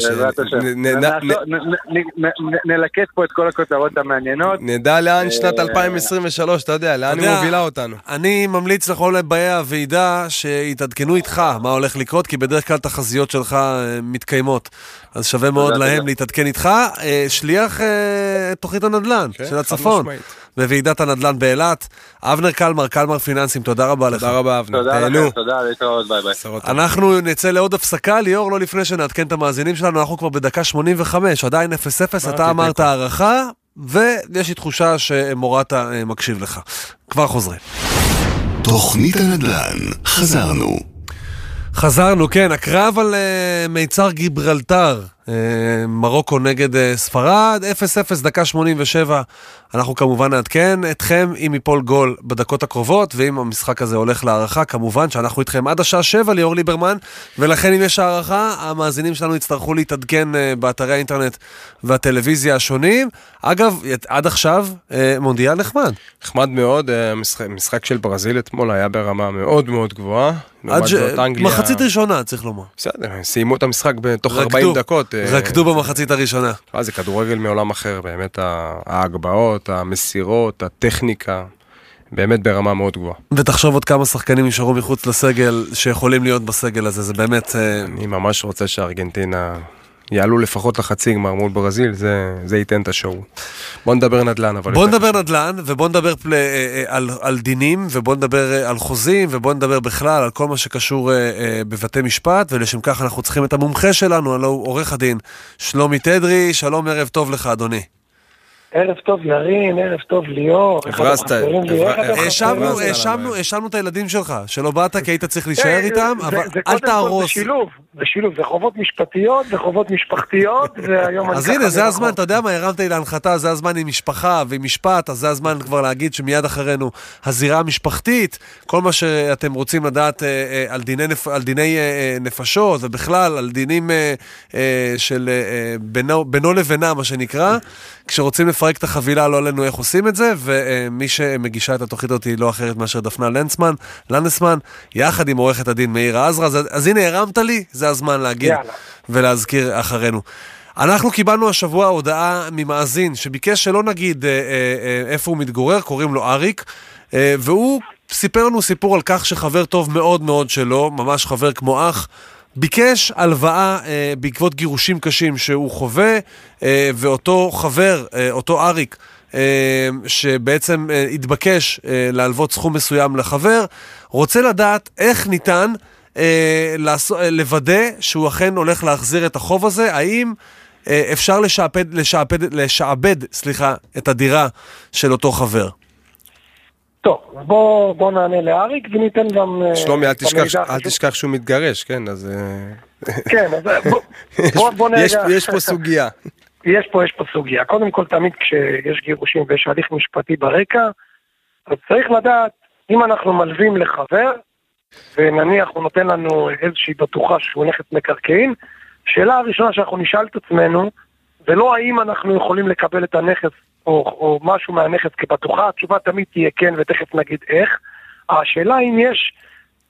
נלקט פה את כל הכותרות המעניינות. נדע לאן שנת 2023, אתה יודע, לאן היא מובילה אותנו. אני ממליץ לכל באי הוועידה שיתעדכנו איתך מה הולך לקרות, כי בדרך כלל תחזיות שלך אה, מתקיימות. אז שווה מאוד להם להתעדכן איתך. אה, שליח אה, תוכנית הנדל"ן כן, של הצפון. בוועידת הנדל"ן באילת. אבנר קלמר, קלמר פיננסים, תודה רבה לך. תודה רבה, אבנר. תודה לכם, תודה, להתראות, ביי ביי. אנחנו נצא לעוד הפסקה, ליאור, לא לפני שנעדכן את המאזינים שלנו, אנחנו כבר בדקה 85, עדיין 0-0, אתה אמרת הארכה, ויש לי תחושה שמורטה אה, מקשיב לך. כבר חוזרים. תוכנית הנדל"ן, חזרנו. חזרנו, כן, הקרב על uh, מיצר גיברלטר, מרוקו נגד uh, ספרד, 0-0, דקה 87. אנחנו כמובן נעדכן אתכם אם ייפול גול בדקות הקרובות, ואם המשחק הזה הולך להערכה, כמובן שאנחנו איתכם עד השעה 7, ליאור ליברמן, ולכן אם יש הערכה, המאזינים שלנו יצטרכו להתעדכן uh, באתרי האינטרנט והטלוויזיה השונים. אגב, עד עכשיו, מונדיאל נחמד. נחמד מאוד, משחק, משחק של ברזיל אתמול היה ברמה מאוד מאוד גבוהה. עד ש... אנגליה... מחצית ראשונה, צריך לומר. בסדר, סיימו את המשחק בתוך 40 דקות. רקדו במחצית הראשונה. אה, זה כדורגל מעולם אחר, באמת ההגבהות, המסירות, הטכניקה. באמת ברמה מאוד גבוהה. ותחשוב עוד כמה שחקנים נשארו מחוץ לסגל שיכולים להיות בסגל הזה, זה באמת... אה, אני ממש רוצה שארגנטינה יעלו לפחות לחצי גמר מול ברזיל, זה, זה ייתן את השואו. בוא נדבר נדל"ן, אבל... בוא נדבר נדל"ן, ובוא נדבר פל... אה, אה, על, על דינים, ובוא נדבר אה, על חוזים, ובוא נדבר בכלל על כל מה שקשור בבתי משפט, ולשם כך אנחנו צריכים את המומחה שלנו, הלוא הוא עורך הדין שלומי תדרי, שלום, ערב טוב לך, אדוני. ערב טוב ירין, ערב טוב ליאור. הברזת, האשמנו את הילדים שלך, שלא באת כי היית צריך להישאר איתם, אבל אל תהרוס. זה שילוב, זה שילוב, זה חובות משפטיות, זה חובות משפחתיות, והיום אני אז הנה, זה הזמן, אתה יודע מה, הרמת לי להנחתה, זה הזמן עם משפחה ועם משפט, אז זה הזמן כבר להגיד שמיד אחרינו הזירה המשפחתית, כל מה שאתם רוצים לדעת אה, אה, על דיני אה, נפשות, ובכלל על דינים של בינו לבינה, מה שנקרא, כשרוצים לפרק את החבילה, לא עלינו איך עושים את זה, ומי שמגישה את התוכנית הזאת היא לא אחרת מאשר דפנה לנסמן, לנסמן, יחד עם עורכת הדין מאירה עזרא. אז, אז הנה, הרמת לי, זה הזמן להגיד יאללה. ולהזכיר אחרינו. אנחנו קיבלנו השבוע הודעה ממאזין שביקש שלא נגיד אה, אה, אה, איפה הוא מתגורר, קוראים לו אריק, אה, והוא סיפר לנו סיפור על כך שחבר טוב מאוד מאוד שלו, ממש חבר כמו אח, ביקש הלוואה אה, בעקבות גירושים קשים שהוא חווה, אה, ואותו חבר, אה, אותו אריק, אה, שבעצם אה, התבקש אה, להלוות סכום מסוים לחבר, רוצה לדעת איך ניתן אה, לעשות, אה, לוודא שהוא אכן הולך להחזיר את החוב הזה, האם... אה, אפשר לשעבד, לשעבד, לשעבד, סליחה, את הדירה של אותו חבר. טוב, בוא, בוא נענה לאריק וניתן גם... אה, שלומי, אל תשכח, אל תשכח שהוא מתגרש, כן, אז... אה, כן, אז אה, בוא, בוא, בוא נרגע... יש, יש פה סוגיה. יש פה, יש פה סוגיה. קודם כל, תמיד כשיש גירושים ויש הליך משפטי ברקע, אז צריך לדעת, אם אנחנו מלווים לחבר, ונניח הוא נותן לנו איזושהי בטוחה שהוא נכס מקרקעין, השאלה הראשונה שאנחנו נשאל את עצמנו, זה לא האם אנחנו יכולים לקבל את הנכס או, או משהו מהנכס כבטוחה, התשובה תמיד תהיה כן ותכף נגיד איך. השאלה אם יש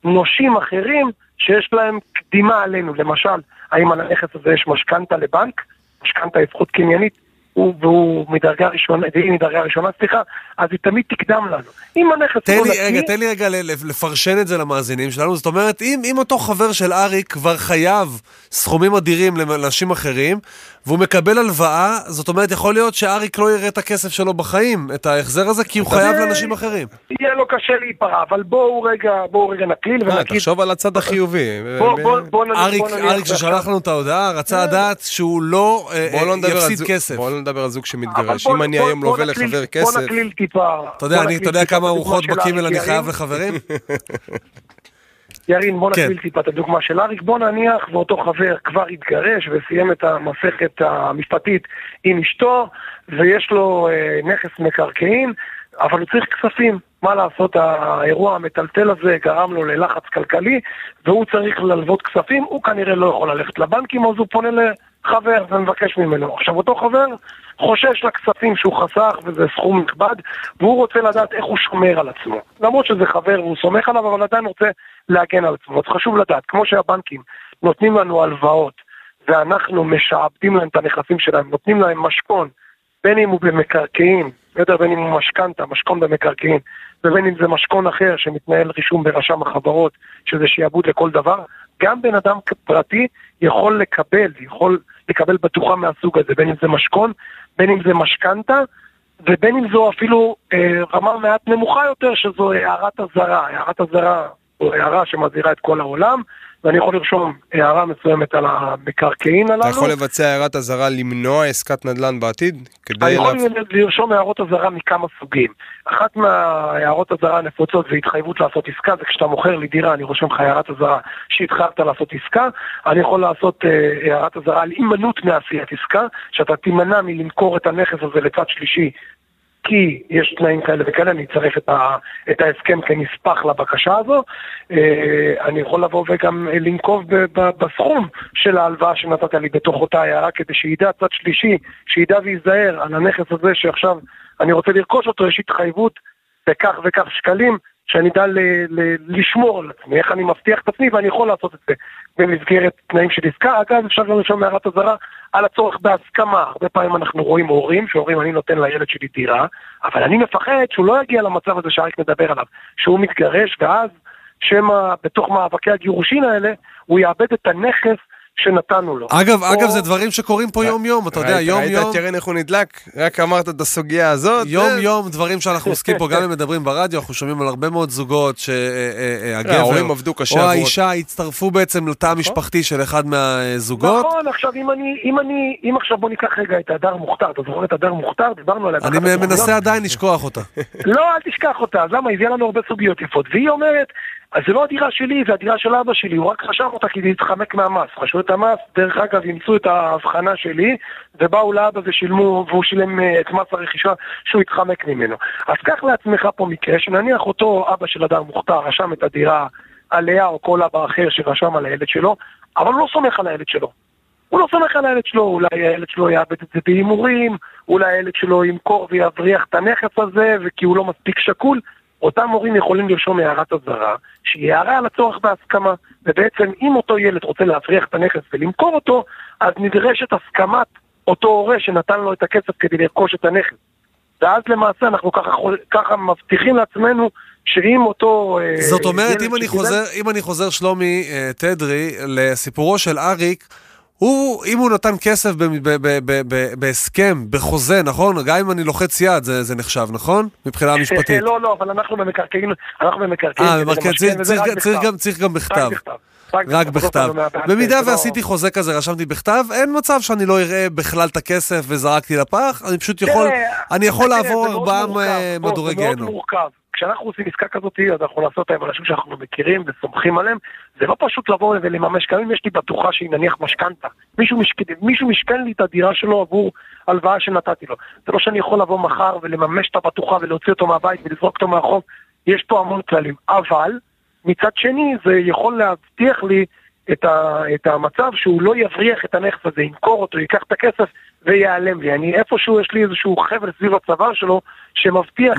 נושים אחרים שיש להם קדימה עלינו, למשל, האם על הנכס הזה יש משכנתה לבנק, משכנתה היא זכות קניינית, הוא והוא מדרגה ראשונה, והיא מדרגה ראשונה, סליחה, אז היא תמיד תקדם לנו. אם הנכס תן לי, רגע, תן לי רגע לפרשן את זה למאזינים שלנו, זאת אומרת, אם, אם אותו חבר של אריק כבר חייב סכומים אדירים לאנשים אחרים, והוא מקבל הלוואה, זאת אומרת, יכול להיות שאריק לא יראה את הכסף שלו בחיים, את ההחזר הזה, כי הוא חייב לאנשים אחרים. יהיה לו קשה להיפרע, אבל בואו רגע, בואו רגע נקליל אה, ונגיד... תחשוב על הצד החיובי. אריק, ששלח לנו את ההודעה, רצה לדעת שהוא לא, אה, לא יפסיד כסף. בואו לא נדבר על זוג שמתגרש. אם אני היום לווה לחבר כסף... בוא נקליל טיפה. אתה יודע, אתה יודע כמה ארוחות בקימל אני חייב לחברים? ירין, בוא כן. נקביל טיפה את הדוגמה של אריק. בוא נניח ואותו חבר כבר התגרש וסיים את המסכת המשפטית עם אשתו, ויש לו אה, נכס מקרקעין, אבל הוא צריך כספים. מה לעשות, האירוע המטלטל הזה גרם לו ללחץ כלכלי, והוא צריך ללוות כספים, הוא כנראה לא יכול ללכת לבנקים, אז הוא פונה לחבר ומבקש ממנו. עכשיו, אותו חבר חושש לכספים שהוא חסך, וזה סכום נכבד, והוא רוצה לדעת איך הוא שומר על עצמו. למרות שזה חבר והוא סומך עליו, אבל עדיין רוצה להגן על עצמו. אז חשוב לדעת, כמו שהבנקים נותנים לנו הלוואות, ואנחנו משעבדים להם את הנכסים שלהם, נותנים להם משכון, בין אם הוא במקרקעין, יודע, בין אם הוא משכנתה, משכון במקרקעין, ובין אם זה משכון אחר שמתנהל רישום ברשם החברות, שזה שיעבוד לכל דבר, גם בן אדם פרטי יכול לקבל, יכול לקבל בטוחה מהסוג הזה, בין אם זה משכון, בין אם זה משכנתה, ובין אם זו אפילו אה, רמה מעט נמוכה יותר, שזו הערת אזהרה. הערת אזהרה הערה שמזהירה את כל העולם, ואני יכול לרשום הערה מסוימת על המקרקעין הללו. אתה יכול לבצע הערת אזהרה למנוע עסקת נדל"ן בעתיד? אני יכול לה... לרשום הערות אזהרה מכמה סוגים. אחת מהערות אזהרה הנפוצות זה התחייבות לעשות עסקה, זה כשאתה מוכר לי דירה, אני רושם לך הערת אזהרה שהתחייבת לעשות עסקה. אני יכול לעשות uh, הערת אזהרה על הימנעות מעשיית עסקה, שאתה תימנע מלמכור את הנכס הזה לצד שלישי כי יש תנאים כאלה וכאלה, אני אצרף את, ה, את ההסכם כנספח לבקשה הזו. אה, אני יכול לבוא וגם לנקוב בסכום של ההלוואה שנתת לי בתוך אותה הערה, כדי שידע צד שלישי, שידע וייזהר על הנכס הזה שעכשיו אני רוצה לרכוש אותו, יש התחייבות בכך וכך שקלים, שאני אדע לשמור על עצמי, איך אני מבטיח את עצמי, ואני יכול לעשות את זה במסגרת תנאים של עסקה. אגב, אפשר גם לרשום הערת אזהרה על הצורך בהסכמה. הרבה פעמים אנחנו רואים הורים שאומרים, אני נותן לילד שלי דירה, אבל אני מפחד שהוא לא יגיע למצב הזה שאריק מדבר עליו, שהוא מתגרש, ואז שמא בתוך מאבקי הגירושין האלה, הוא יאבד את הנכס שנתנו לו. אגב, או... אגב, זה דברים שקורים פה יום-יום, אתה יודע, יום-יום... ראית את קרן איך הוא נדלק? רק אמרת את הסוגיה הזאת. יום-יום, דברים שאנחנו עוסקים פה, גם אם מדברים ברדיו, אנחנו שומעים על הרבה מאוד זוגות שהגבר... ההורים עבדו קשה או האישה הצטרפו בעצם לתא נכון. המשפחתי של אחד מהזוגות. נכון, עכשיו אם אני, אם אני, אם עכשיו בוא ניקח רגע את הדר מוכתר, אתה זוכר את הדר מוכתר? דיברנו עליה. אני מנסה עדיין לשכוח אותה. לא, אל תשכח אותה, אז למה? הביאה לנו הרבה סוגיות יפות, והיא אומרת... אז זה לא הדירה שלי, זה הדירה של אבא שלי, הוא רק חשב אותה כדי להתחמק מהמס. רשויות המס, דרך אגב, אימצו את ההבחנה שלי, ובאו לאבא ושילמו, והוא שילם אה, את מס הרכישה שהוא התחמק ממנו. אז קח לעצמך פה מקרה, שנניח אותו אבא של אדם מוכתר רשם את הדירה עליה, או כל אבא אחר שרשם על הילד שלו, אבל הוא לא סומך על הילד שלו. הוא לא סומך על הילד שלו, אולי הילד שלו יאבד את זה בהימורים, אולי הילד שלו ימכור ויבריח את הנכס הזה, וכי הוא לא מספיק שקול. אותם הורים יכולים לרשום הערת אזהרה, שהיא הערה על הצורך בהסכמה, ובעצם אם אותו ילד רוצה להבריח את הנכס ולמכור אותו, אז נדרשת הסכמת אותו הורה שנתן לו את הכסף כדי לרכוש את הנכס. ואז למעשה אנחנו ככה, ככה מבטיחים לעצמנו שאם אותו... אה, זאת אומרת, אם אני, חוזר, אם אני חוזר, שלומי אה, תדרי, לסיפורו של אריק, הוא, אם הוא נתן כסף בהסכם, בחוזה, נכון? גם אם אני לוחץ יד, זה, זה נחשב, נכון? מבחינה משפטית. לא, לא, אבל אנחנו במקרקעין, אנחנו במקרקעין. אה, במקרקעין, צריך, גם, צריך גם בכתב. רק בכתב. במידה לא- ועשיתי חוזה כזה, רשמתי בכתב, אין מצב שאני לא אראה בכלל את הכסף וזרקתי לפח, אני פשוט יכול, אני יכול לעבור ארבעה מדורי גיהנום. זה מאוד מורכב. כשאנחנו עושים עסקה כזאת, אז אנחנו נעשה אותה עם אנשים שאנחנו מכירים וסומכים עליהם. זה לא פשוט לבוא ולממש, גם אם יש לי בטוחה שהיא נניח משכנתה. מישהו, משק... מישהו משכן לי את הדירה שלו עבור הלוואה שנתתי לו. זה לא שאני יכול לבוא מחר ולממש את הבטוחה ולהוציא אותו מהבית ולזרוק אותו מהחוב. יש פה המון כללים. אבל, מצד שני, זה יכול להבטיח לי את, ה, את המצב שהוא לא יבריח את הנכס הזה, ימכור אותו, ייקח את הכסף וייעלם לי. אני איפשהו, יש לי איזשהו חבל סביב הצוואר שלו, שמבטיח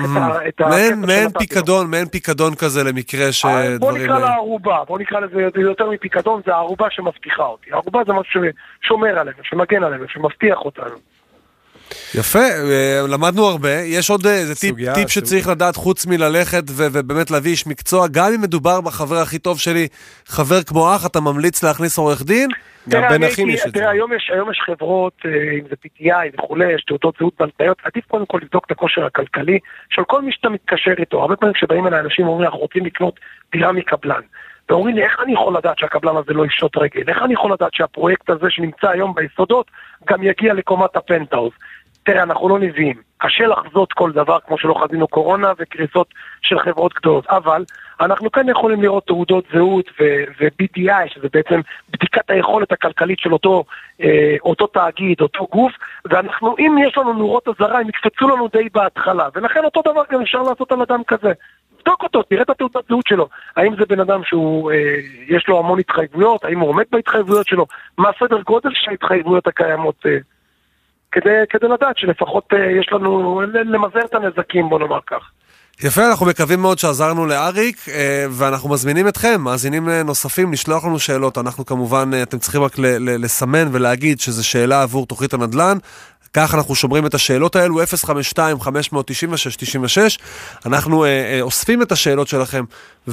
את ה... מעין פיקדון, מעין פיקדון כזה למקרה שדברים... בוא נקרא לה ערובה, בוא נקרא לזה יותר מפיקדון, זה הערובה שמבטיחה אותי. הערובה זה משהו ששומר עלינו, שמגן עלינו, שמבטיח אותנו. יפה, אה, למדנו הרבה. יש עוד איזה טיפ, טיפ שצריך לדעת חוץ מללכת ו- ובאמת להביא איש מקצוע, גם אם מדובר בחבר הכי טוב שלי, חבר כמו אח, אתה ממליץ להכניס עורך דין? גם בין אחים יש את זה. תראה, היום יש, היום יש חברות, אה, אם זה PTI וכולי, יש תעודות זהות בנקאיות, עדיף קודם כל לבדוק את הכושר הכלכלי של כל מי שאתה מתקשר איתו. הרבה פעמים כשבאים אליי אנשים אומרים, אנחנו רוצים לקנות דירה מקבלן. ואומרים לי, איך אני יכול לדעת שהקבלן הזה לא יפשוט רגל? איך אני יכול לדעת שהפרויקט הזה שנמצא היום ביסודות גם יגיע לקומת הפנטהאוז? תראה, אנחנו לא נביאים. קשה לחזות כל דבר כמו שלא חזינו קורונה וקריסות של חברות גדולות, אבל אנחנו כן יכולים לראות תעודות זהות ו-BDI, שזה בעצם בדיקת היכולת הכלכלית של אותו, אה, אותו תאגיד, אותו גוף, ואנחנו, אם יש לנו נורות אזהרה, הם יקפצו לנו די בהתחלה, ולכן אותו דבר גם אפשר לעשות על אדם כזה. תבדוק אותו, תראה את התעודת זהות שלו. האם זה בן אדם שהוא, אה, יש לו המון התחייבויות, האם הוא עומד בהתחייבויות שלו, מה סדר גודל של ההתחייבויות הקיימות. אה, כדי, כדי לדעת שלפחות אה, יש לנו, למזער את הנזקים, בוא נאמר כך. יפה, אנחנו מקווים מאוד שעזרנו לאריק, אה, ואנחנו מזמינים אתכם, מאזינים אה, נוספים, לשלוח לנו שאלות. אנחנו כמובן, אתם צריכים רק לסמן ולהגיד שזו שאלה עבור תוכנית הנדל"ן. כך אנחנו שומרים את השאלות האלו, 052-596-96. אנחנו אוספים את השאלות שלכם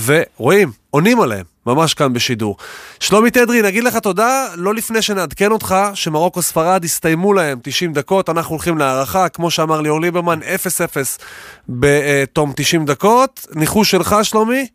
ורואים, עונים עליהן, ממש כאן בשידור. שלומי תדרי, נגיד לך תודה, לא לפני שנעדכן אותך שמרוקו ספרד הסתיימו להם 90 דקות, אנחנו הולכים להערכה, כמו שאמר ליאור ליברמן, 0-0 בתום 90 דקות. ניחוש שלך, שלומי?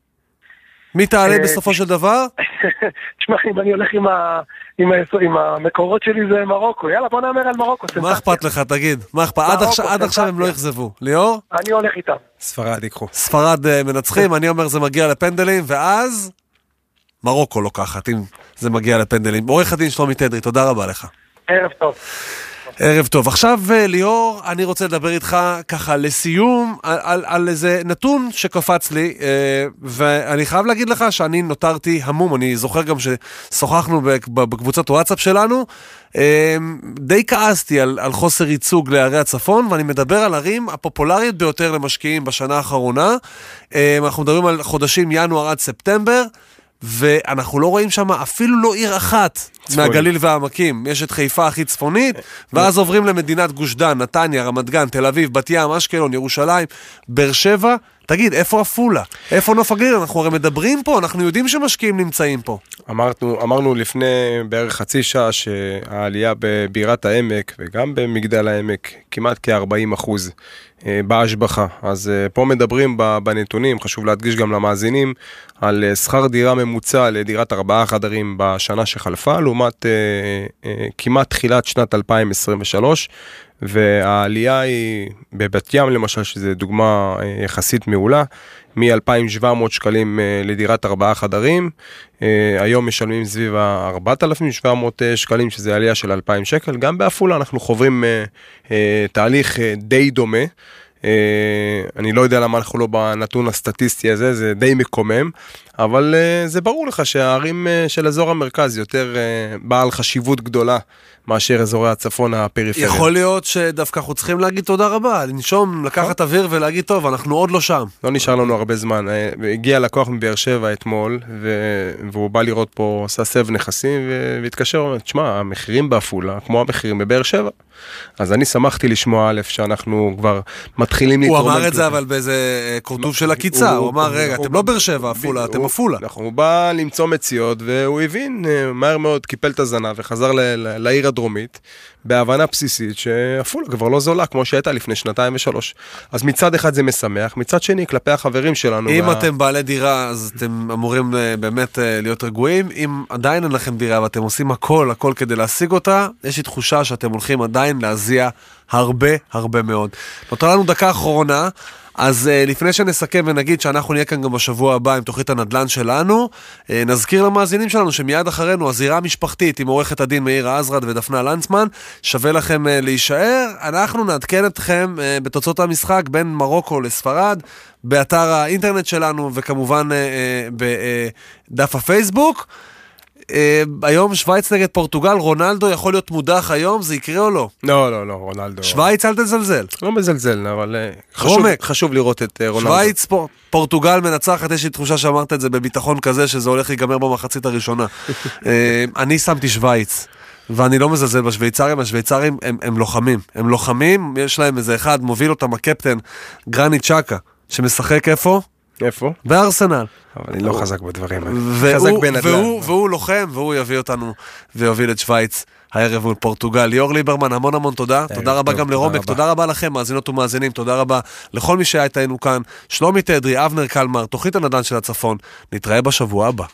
מי תעלה אה, בסופו של דבר? תשמע, אם אני הולך עם, ה... עם, ה... עם המקורות שלי זה מרוקו, יאללה בוא נאמר על מרוקו. מה אכפת לך, תגיד? מה אכפת? עד, עכשיו, עד עכשיו הם לא אכזבו. ליאור? אני הולך איתם. ספרד ייקחו. ספרד uh, מנצחים, אני אומר זה מגיע לפנדלים, ואז מרוקו לוקחת, אם זה מגיע לפנדלים. עורך הדין שלומי תדרי, תודה רבה לך. ערב טוב. ערב טוב. עכשיו, אה, ליאור, אני רוצה לדבר איתך ככה לסיום על, על, על איזה נתון שקפץ לי, אה, ואני חייב להגיד לך שאני נותרתי המום. אני זוכר גם ששוחחנו בקבוצת וואטסאפ שלנו, אה, די כעסתי על, על חוסר ייצוג לערי הצפון, ואני מדבר על ערים הפופולריות ביותר למשקיעים בשנה האחרונה. אנחנו מדברים על חודשים ינואר עד ספטמבר. ואנחנו לא רואים שם אפילו לא עיר אחת. מהגליל והעמקים. יש את חיפה הכי צפונית, ואז עוברים למדינת גוש דן, נתניה, רמת גן, תל אביב, בת ים, אשקלון, ירושלים, באר שבע. תגיד, איפה עפולה? איפה נוף הגליל? אנחנו הרי מדברים פה, אנחנו יודעים שמשקיעים נמצאים פה. אמרנו, אמרנו לפני בערך חצי שעה שהעלייה בבירת העמק וגם במגדל העמק כמעט כ-40 אחוז. אה, בהשבחה. אז אה, פה מדברים בנתונים, חשוב להדגיש גם למאזינים, על אה, שכר דירה ממוצע לדירת ארבעה חדרים בשנה שחלפה, לעומת כמעט תחילת שנת 2023, והעלייה היא בבת ים למשל, שזו דוגמה יחסית מעולה, מ-2,700 שקלים לדירת ארבעה חדרים, היום משלמים סביב ה-4,700 שקלים, שזה עלייה של 2,000 שקל. גם בעפולה אנחנו חוברים תהליך די דומה. אה, אני לא יודע למה אנחנו לא בנתון הסטטיסטי הזה, זה די מקומם, אבל אה, זה ברור לך שהערים אה, של אזור המרכז יותר בעל חשיבות גדולה מאשר אזורי הצפון הפריפריה. יכול להיות שדווקא אנחנו צריכים להגיד תודה רבה, לנשום, לקחת אוויר ולהגיד, טוב, אנחנו עוד לא שם. לא נשאר לנו הרבה זמן. הגיע לקוח מבאר שבע אתמול, והוא בא לראות פה, עשה סב נכסים, והתקשר, ואומר, תשמע, המחירים בעפולה, כמו המחירים בבאר שבע. אז אני שמחתי לשמוע א', שאנחנו כבר מתחילים להתרומם. הוא אמר את זה אבל באיזה כורטוב של עקיצה, הוא אמר, רגע, אתם לא באר שבע, עפולה, אתם עפולה. נכון, הוא בא למצוא מציאות, והוא הבין, אה, מהר מאוד קיפל את הזנב וחזר לעיר הדרומית, בהבנה בסיסית שעפולה כבר לא זולה כמו שהייתה לפני שנתיים ושלוש. אז מצד אחד זה משמח, מצד שני, כלפי החברים שלנו. אם וה... אתם בעלי דירה, אז אתם אמורים אה, באמת אה, להיות רגועים. אם עדיין אין לכם דירה ואתם עושים הכל, הכל כדי להשיג אותה, יש לי תחושה שאתם הולכים עדיין להזיע הרבה הרבה מאוד. נותרה לנו דקה אחרונה. אז uh, לפני שנסכם ונגיד שאנחנו נהיה כאן גם בשבוע הבא עם תוכנית הנדל"ן שלנו, uh, נזכיר למאזינים שלנו שמיד אחרינו הזירה המשפחתית עם עורכת הדין מאירה עזרד ודפנה לנצמן, שווה לכם uh, להישאר. אנחנו נעדכן אתכם בתוצאות המשחק בין מרוקו לספרד, באתר האינטרנט שלנו וכמובן בדף הפייסבוק. אה, היום שווייץ נגד פורטוגל, רונלדו יכול להיות מודח היום, זה יקרה או לא? לא, לא, לא, רונלדו. שווייץ אל תזלזל. לא מזלזל, אבל אה, חשוב, חשוב לראות את אה, רונלדו. שווייץ, פורטוגל מנצחת, יש לי תחושה שאמרת את זה בביטחון כזה, שזה הולך להיגמר במחצית הראשונה. אני שמתי שווייץ. ואני לא מזלזל בשוויצרים, השוויצרים הם, הם לוחמים. הם לוחמים, יש להם איזה אחד, מוביל אותם הקפטן, גרני צ'אקה, שמשחק איפה? איפה? בארסנל. אבל אני לא חזק בדברים האלה. חזק בנדל"ן. והוא, לוחם, והוא יביא אותנו ויוביל את שווייץ הערב מול פורטוגל. ליאור ליברמן, המון המון תודה. תודה רבה גם לרומק, תודה רבה לכם, מאזינות ומאזינים, תודה רבה לכל מי שהיה איתנו כאן. שלומי תדרי, אבנר קלמר, תוכנית הנדל"ן של הצפון. נתראה בשבוע הבא.